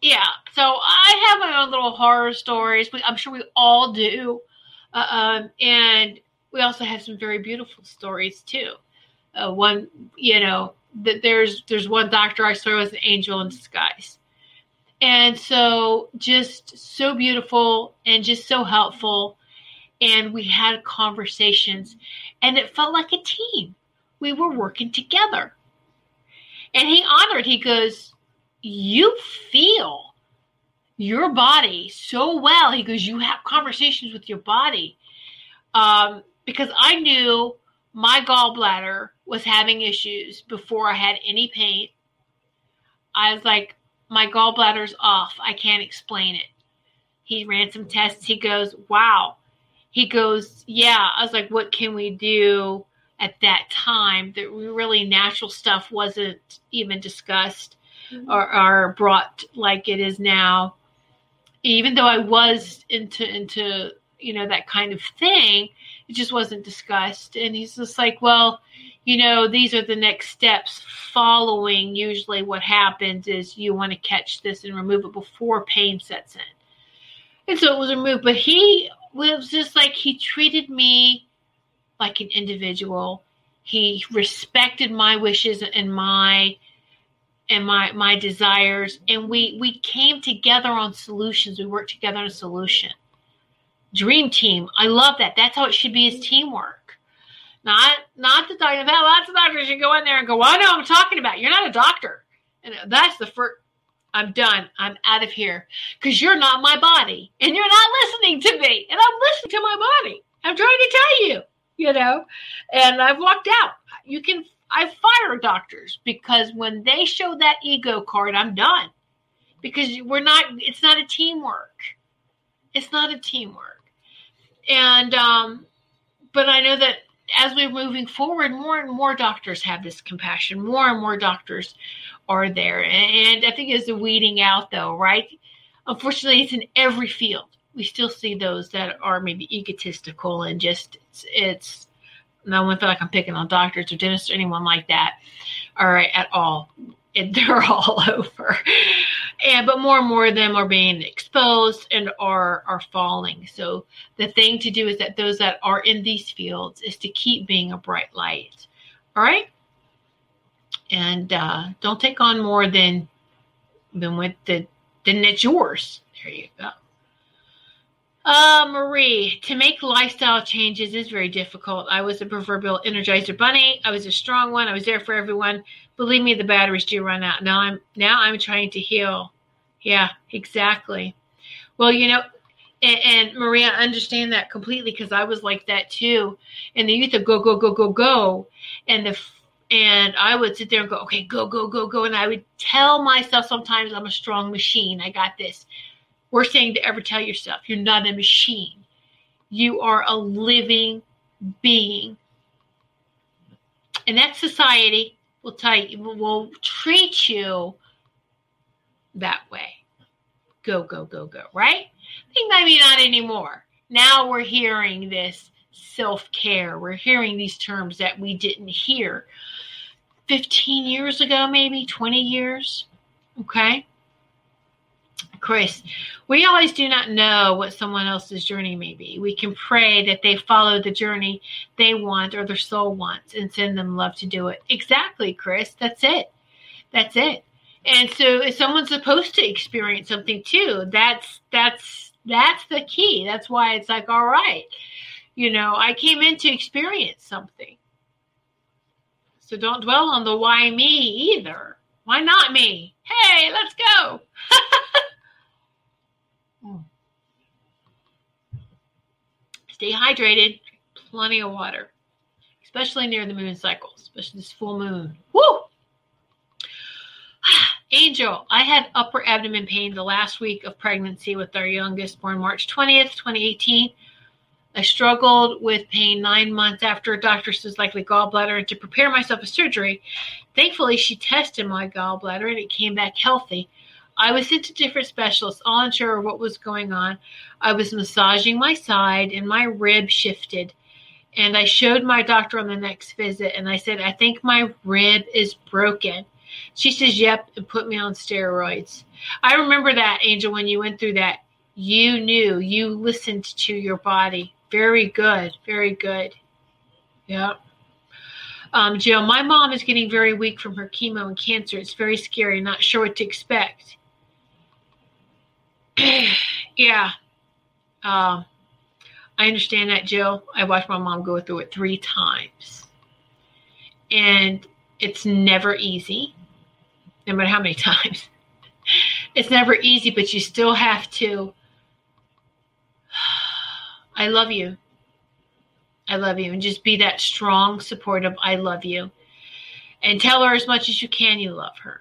yeah so i have my own little horror stories i'm sure we all do uh, um, and we also have some very beautiful stories too uh, one you know that there's there's one doctor I saw as an angel in disguise. And so just so beautiful and just so helpful. And we had conversations and it felt like a team. We were working together. And he honored, he goes, You feel your body so well. He goes, You have conversations with your body. Um, because I knew my gallbladder was having issues before I had any pain. I was like, my gallbladder's off. I can't explain it. He ran some tests. He goes, wow. He goes, yeah. I was like, what can we do at that time? That really natural stuff wasn't even discussed mm-hmm. or, or brought like it is now. even though I was into into you know that kind of thing, it just wasn't discussed. And he's just like, well, you know, these are the next steps following. Usually, what happens is you want to catch this and remove it before pain sets in. And so it was removed. But he was just like he treated me like an individual. He respected my wishes and my and my my desires and we we came together on solutions we worked together on a solution dream team. I love that. That's how it should be is teamwork. Not not the doctor that oh, lots of doctors. Should go in there and go well, i know i'm talking about. You're not a doctor. And that's the first i'm done. I'm out of here. Because you're not my body and you're not listening to me and i'm listening to my body. I'm trying to tell you you know? And i've walked out. You can I fire doctors because when they show that ego card, I'm done. Because we're not, it's not a teamwork. It's not a teamwork. And, um, but I know that as we're moving forward, more and more doctors have this compassion. More and more doctors are there. And I think it's a weeding out, though, right? Unfortunately, it's in every field. We still see those that are maybe egotistical and just, it's, it's and I don't feel like I'm picking on doctors or dentists or anyone like that, all right, at all. *laughs* They're all *laughs* over. And but more and more of them are being exposed and are are falling. So the thing to do is that those that are in these fields is to keep being a bright light. All right. And uh, don't take on more than than what the than it's yours. There you go. Uh, Marie, to make lifestyle changes is very difficult. I was a proverbial energizer bunny. I was a strong one. I was there for everyone. Believe me, the batteries do run out. Now I'm now I'm trying to heal. Yeah, exactly. Well, you know, and, and Maria, I understand that completely because I was like that too. And the youth of go go go go go, and the and I would sit there and go, okay, go go go go, and I would tell myself sometimes I'm a strong machine. I got this worst thing to ever tell yourself. You're not a machine. You are a living being. And that society will tell you, will treat you that way. Go, go, go, go, right? I think maybe not anymore. Now we're hearing this self care. We're hearing these terms that we didn't hear 15 years ago, maybe 20 years. Okay. Chris, we always do not know what someone else's journey may be. We can pray that they follow the journey they want or their soul wants and send them love to do it. Exactly, Chris. That's it. That's it. And so if someone's supposed to experience something too, that's that's that's the key. That's why it's like, all right, you know, I came in to experience something. So don't dwell on the why me either. Why not me? Hey, let's go. *laughs* Stay hydrated, plenty of water, especially near the moon cycle, especially this full moon. Woo! *sighs* Angel, I had upper abdomen pain the last week of pregnancy with our youngest, born March 20th, 2018. I struggled with pain nine months after a doctor says likely gallbladder to prepare myself for surgery. Thankfully, she tested my gallbladder and it came back healthy. I was sent to different specialists, all unsure what was going on. I was massaging my side and my rib shifted. And I showed my doctor on the next visit and I said, I think my rib is broken. She says, Yep, and put me on steroids. I remember that, Angel, when you went through that. You knew, you listened to your body. Very good, very good. Yep. Um, Jill, my mom is getting very weak from her chemo and cancer. It's very scary, not sure what to expect. *clears throat* yeah. Um, I understand that, Jill. I watched my mom go through it three times. And it's never easy, no matter how many *laughs* times. It's never easy, but you still have to. *sighs* I love you. I love you. And just be that strong, supportive, I love you. And tell her as much as you can you love her.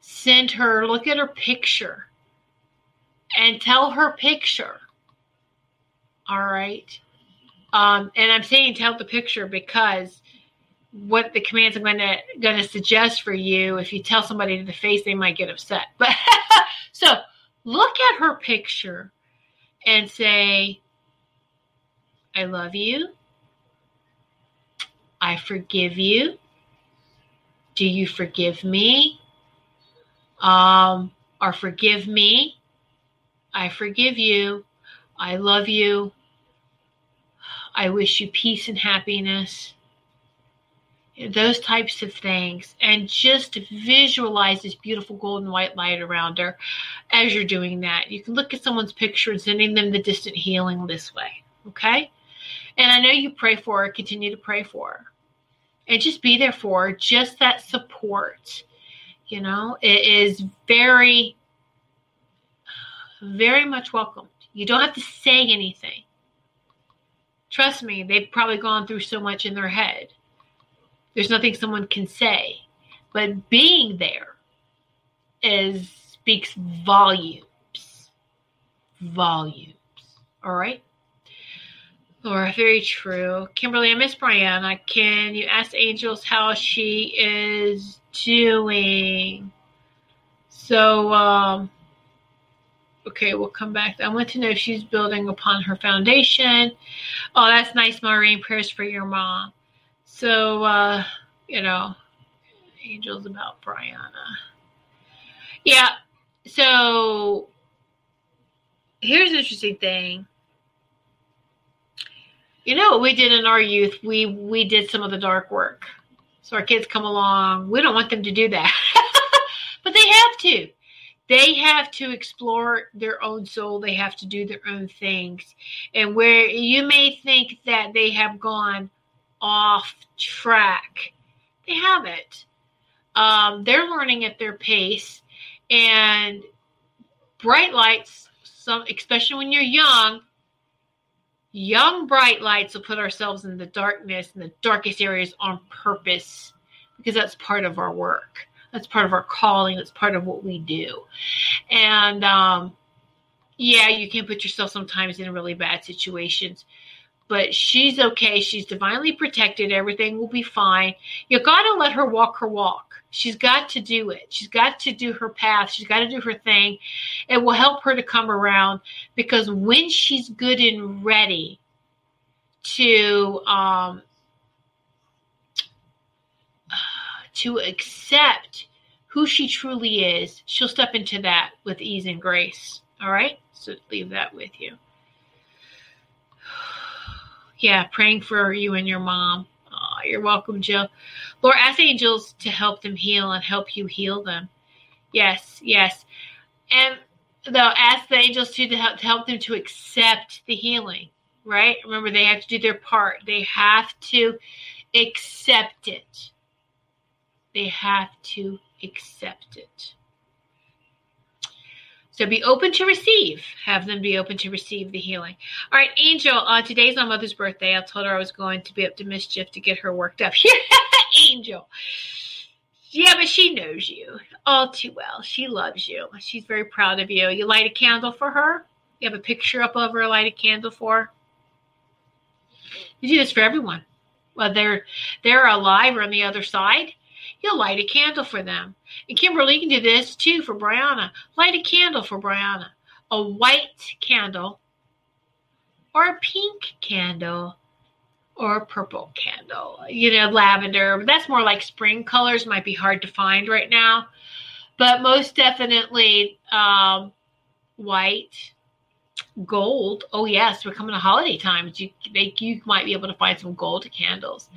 Send her, look at her picture and tell her picture. All right. Um, and I'm saying tell the picture because what the commands I'm gonna gonna suggest for you, if you tell somebody to the face, they might get upset. *laughs* But so look at her picture and say, I love you. I forgive you. Do you forgive me? Um, or forgive me. I forgive you. I love you. I wish you peace and happiness. Those types of things. And just visualize this beautiful golden white light around her as you're doing that. You can look at someone's picture and sending them the distant healing this way. Okay? And I know you pray for her, continue to pray for her. And just be there for her, just that support. You know, it is very, very much welcomed. You don't have to say anything. Trust me, they've probably gone through so much in their head. There's nothing someone can say. But being there is speaks volumes. Volumes. All right? Laura, very true. Kimberly, I miss Brianna. Can you ask Angels how she is doing? So, um, okay, we'll come back. I want to know if she's building upon her foundation. Oh, that's nice, Maureen. Prayers for your mom. So, uh, you know, Angels about Brianna. Yeah. So, here's an interesting thing you know what we did in our youth we we did some of the dark work so our kids come along we don't want them to do that *laughs* but they have to they have to explore their own soul. They have to do their own things. And where you may think that they have gone off track they haven't. Um, they're learning at their pace. And bright lights some especially when you're young young bright lights will put ourselves in the darkness in the darkest areas on purpose because that's part of our work that's part of our calling that's part of what we do and um, yeah you can put yourself sometimes in really bad situations but she's okay she's divinely protected everything will be fine you gotta let her walk her walk She's got to do it. She's got to do her path. She's got to do her thing. It will help her to come around because when she's good and ready to um, to accept who she truly is, she'll step into that with ease and grace. All right? So leave that with you. *sighs* Yeah, praying for you and your mom. Oh, you're welcome, Jill. Lord, ask angels to help them heal and help you heal them. Yes, yes. And they'll ask the angels too to help, to help them to accept the healing, right? Remember, they have to do their part. They have to accept it. They have to accept it. So be open to receive. Have them be open to receive the healing. All right, Angel, uh, today's my mother's birthday. I told her I was going to be up to mischief to get her worked up. *laughs* Angel. Yeah, but she knows you all too well. She loves you. She's very proud of you. You light a candle for her? You have a picture up of her, light a candle for her? You do this for everyone. Whether they're alive or on the other side, you'll light a candle for them. And Kimberly can do this too for Brianna. Light a candle for Brianna. A white candle or a pink candle or a purple candle. You know, lavender. That's more like spring colors, might be hard to find right now. But most definitely um, white, gold. Oh yes, we're coming to holiday times. You they, you might be able to find some gold candles.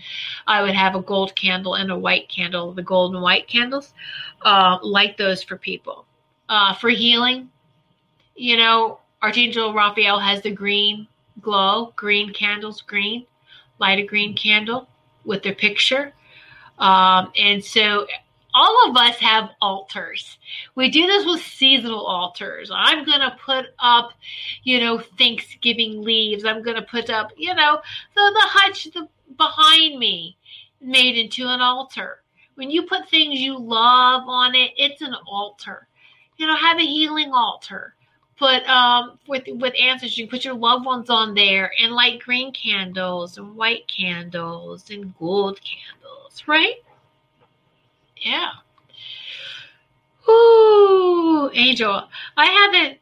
I would have a gold candle and a white candle. The gold and white candles, uh, light those for people. Uh, for healing, you know, Archangel Raphael has the green glow, green candles, green. Light a green candle with their picture. Um, and so all of us have altars. We do this with seasonal altars. I'm going to put up, you know, Thanksgiving leaves. I'm going to put up, you know, the, the hutch the, behind me made into an altar. When you put things you love on it, it's an altar. You know, have a healing altar. Put um with with answers, you put your loved ones on there and light green candles and white candles and gold candles, right? Yeah. Ooh, Angel, I haven't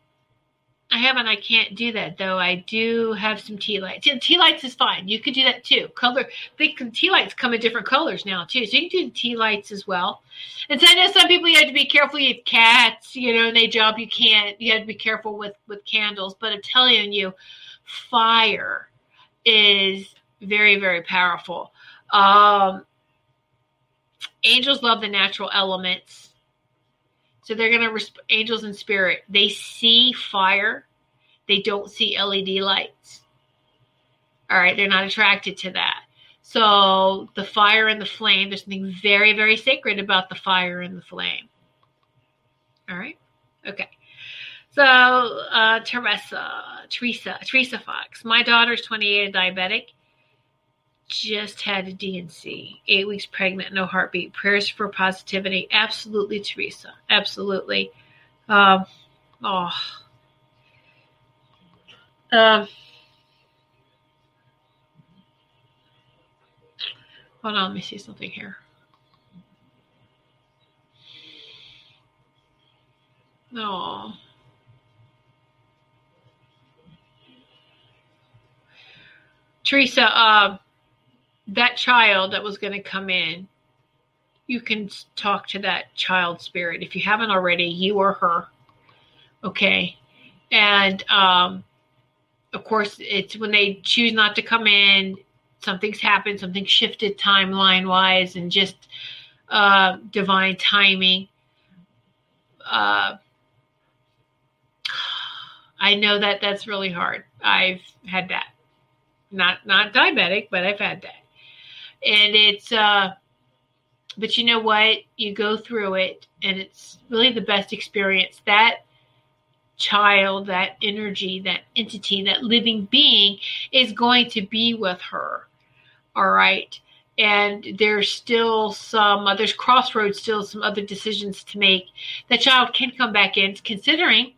I haven't. I can't do that though. I do have some tea lights. Tea lights is fine. You could do that too. Color. They can, tea lights come in different colors now too, so you can do tea lights as well. And so I know some people you have to be careful. You have cats, you know, and they jump. You can't. You have to be careful with with candles. But I'm telling you, fire is very very powerful. Um, angels love the natural elements so they're going to, angels in spirit, they see fire, they don't see LED lights. All right, they're not attracted to that. So the fire and the flame, there's something very, very sacred about the fire and the flame. All right, okay. So uh, Teresa, Teresa, Teresa Fox, my daughter's 28, diabetic just had a D&C, eight weeks pregnant, no heartbeat. Prayers for positivity. Absolutely, Teresa. Absolutely. Um, oh. Um, hold on, let me see something here. No. Teresa, uh, that child that was going to come in, you can talk to that child spirit. If you haven't already, you or her. Okay. And um, of course, it's when they choose not to come in, something's happened, something shifted timeline wise, and just uh, divine timing. Uh, I know that that's really hard. I've had that. Not not diabetic, but I've had that and it's uh but you know what? You go through it and it's really the best experience. That child that energy that entity that living being is going to be with her all right? And there's still some uh, there's crossroads still some other decisions to make. The child can come back in considering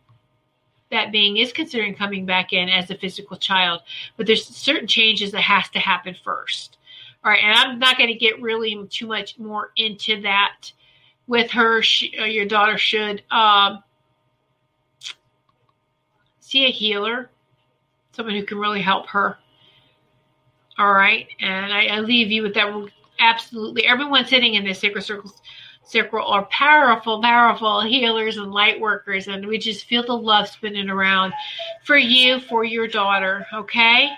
that being is considering coming back in as a physical child. But there's certain changes that has to happen first all right, and I'm not going to get really too much more into that with her. She, uh, your daughter should um, see a healer, someone who can really help her. All right, and I, I leave you with that. Absolutely, everyone sitting in this sacred circle circle are powerful, powerful healers and light workers, and we just feel the love spinning around for you, for your daughter. Okay.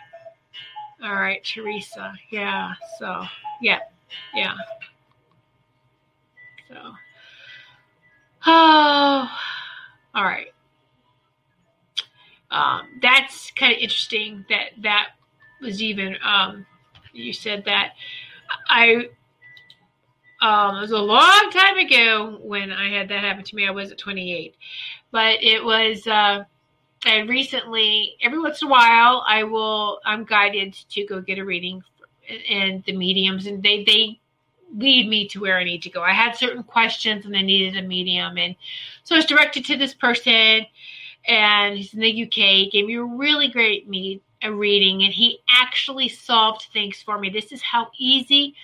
All right, Teresa. Yeah. So, yeah. Yeah. So, oh, all right. Um, that's kind of interesting that that was even, um, you said that. I, um, it was a long time ago when I had that happen to me. I was at 28, but it was, uh, and recently, every once in a while, I will I'm guided to go get a reading, and the mediums, and they they lead me to where I need to go. I had certain questions, and I needed a medium, and so I was directed to this person, and he's in the UK. Gave me a really great meet a reading, and he actually solved things for me. This is how easy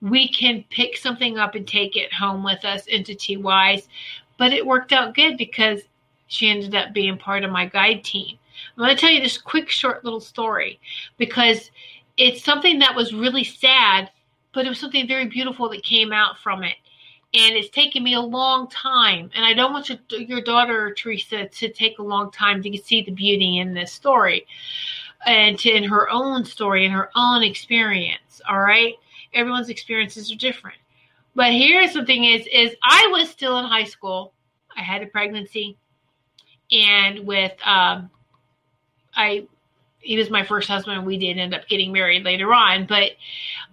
we can pick something up and take it home with us entity wise. But it worked out good because she ended up being part of my guide team. I'm going to tell you this quick, short little story because it's something that was really sad, but it was something very beautiful that came out from it. And it's taken me a long time. And I don't want your, your daughter, Teresa, to take a long time to see the beauty in this story and to, in her own story, in her own experience. All right. Everyone's experiences are different. But here's the thing is, is I was still in high school. I had a pregnancy and with um, I he was my first husband. We did end up getting married later on, but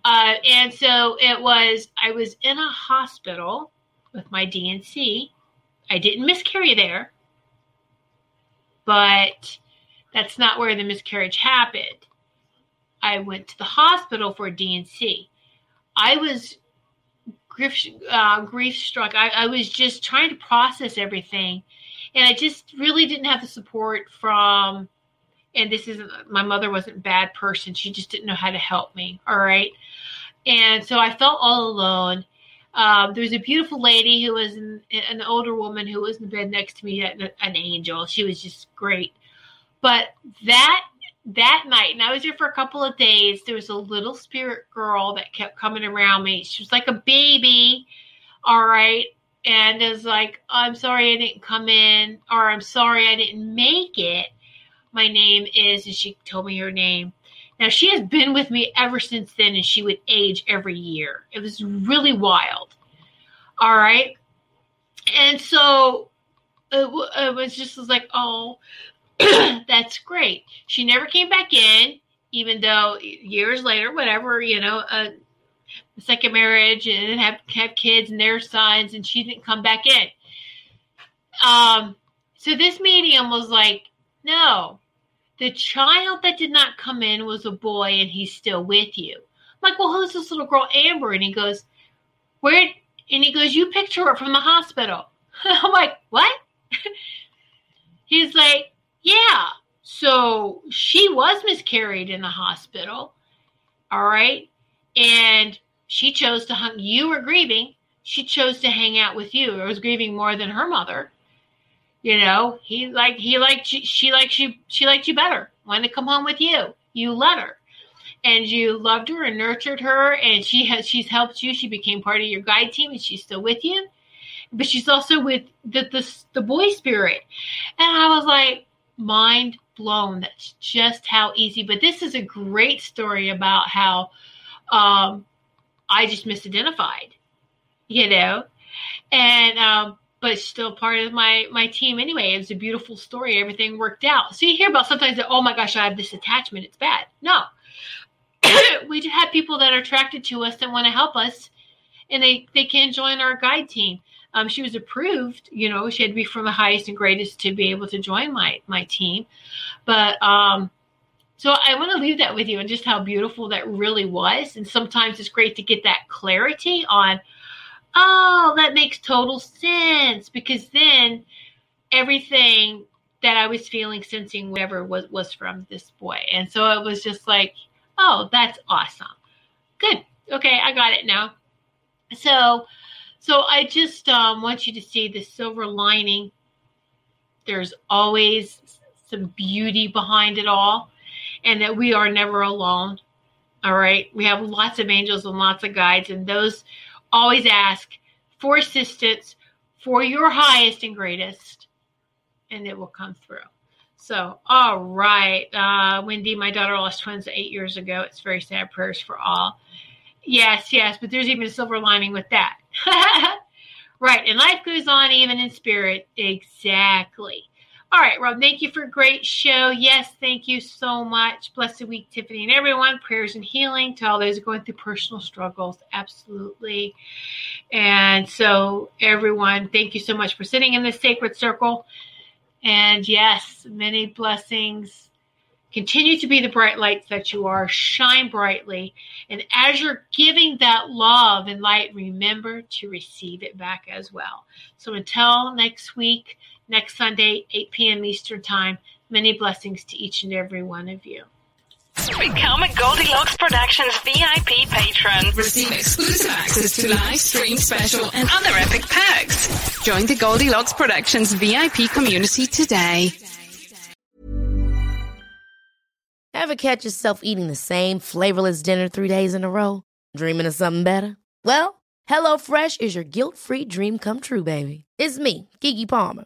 uh, and so it was. I was in a hospital with my D&C. I didn't miscarry there, but that's not where the miscarriage happened. I went to the hospital for D&C. I was grief, uh, grief struck. I, I was just trying to process everything and I just really didn't have the support from. And this isn't my mother wasn't a bad person. She just didn't know how to help me. All right. And so I felt all alone. Um, there was a beautiful lady who was in, an older woman who was in the bed next to me, an, an angel. She was just great. But that that night, and I was here for a couple of days, there was a little spirit girl that kept coming around me. She was like a baby, all right, and is like, I'm sorry I didn't come in, or I'm sorry I didn't make it. My name is, and she told me her name. Now she has been with me ever since then, and she would age every year. It was really wild. All right, and so it, it was just was like, oh, *clears throat* that's great. She never came back in, even though years later, whatever, you know, uh, second marriage and have have kids and their sons, and she didn't come back in. Um, so this medium was like, no, the child that did not come in was a boy, and he's still with you. I'm like, well, who's this little girl, Amber? And he goes, where? And he goes, you picked her up from the hospital. *laughs* I'm like, what? *laughs* He's like, yeah. So she was miscarried in the hospital. All right. And she chose to hung you were grieving. She chose to hang out with you. Or was grieving more than her mother. You know, he like he liked she, she liked you she liked you better. Wanted to come home with you. You let her. And you loved her and nurtured her and she has she's helped you. She became part of your guide team and she's still with you. But she's also with the the, the boy spirit. And I was like, mind blown. That's just how easy. But this is a great story about how um, I just misidentified, you know, and um, but still part of my my team anyway. It was a beautiful story. Everything worked out. So you hear about sometimes that oh my gosh, I have this attachment. It's bad. No, *coughs* we just have people that are attracted to us that want to help us, and they they can join our guide team. Um, she was approved. You know, she had to be from the highest and greatest to be able to join my my team. But um, so I want to leave that with you and just how beautiful that really was. And sometimes it's great to get that clarity on. Oh, that makes total sense because then everything that I was feeling, sensing, whatever was was from this boy. And so it was just like, oh, that's awesome. Good. Okay, I got it now. So so I just um, want you to see the silver lining. There's always some beauty behind it all, and that we are never alone. All right. We have lots of angels and lots of guides, and those always ask for assistance for your highest and greatest, and it will come through. So, all right. Uh, Wendy, my daughter lost twins eight years ago. It's very sad. Prayers for all. Yes, yes, but there's even a silver lining with that. *laughs* right, and life goes on even in spirit. Exactly. All right, Rob, thank you for a great show. Yes, thank you so much. Blessed week, Tiffany, and everyone. Prayers and healing to all those going through personal struggles. Absolutely. And so, everyone, thank you so much for sitting in this sacred circle. And yes, many blessings Continue to be the bright lights that you are. Shine brightly. And as you're giving that love and light, remember to receive it back as well. So until next week, next Sunday, 8 p.m. Eastern Time, many blessings to each and every one of you. Become a Goldilocks Productions VIP patron. Receive exclusive access to live stream special and other epic perks. Join the Goldilocks Productions VIP community today. Ever catch yourself eating the same flavorless dinner three days in a row? Dreaming of something better? Well, HelloFresh is your guilt-free dream come true, baby. It's me, Keke Palmer.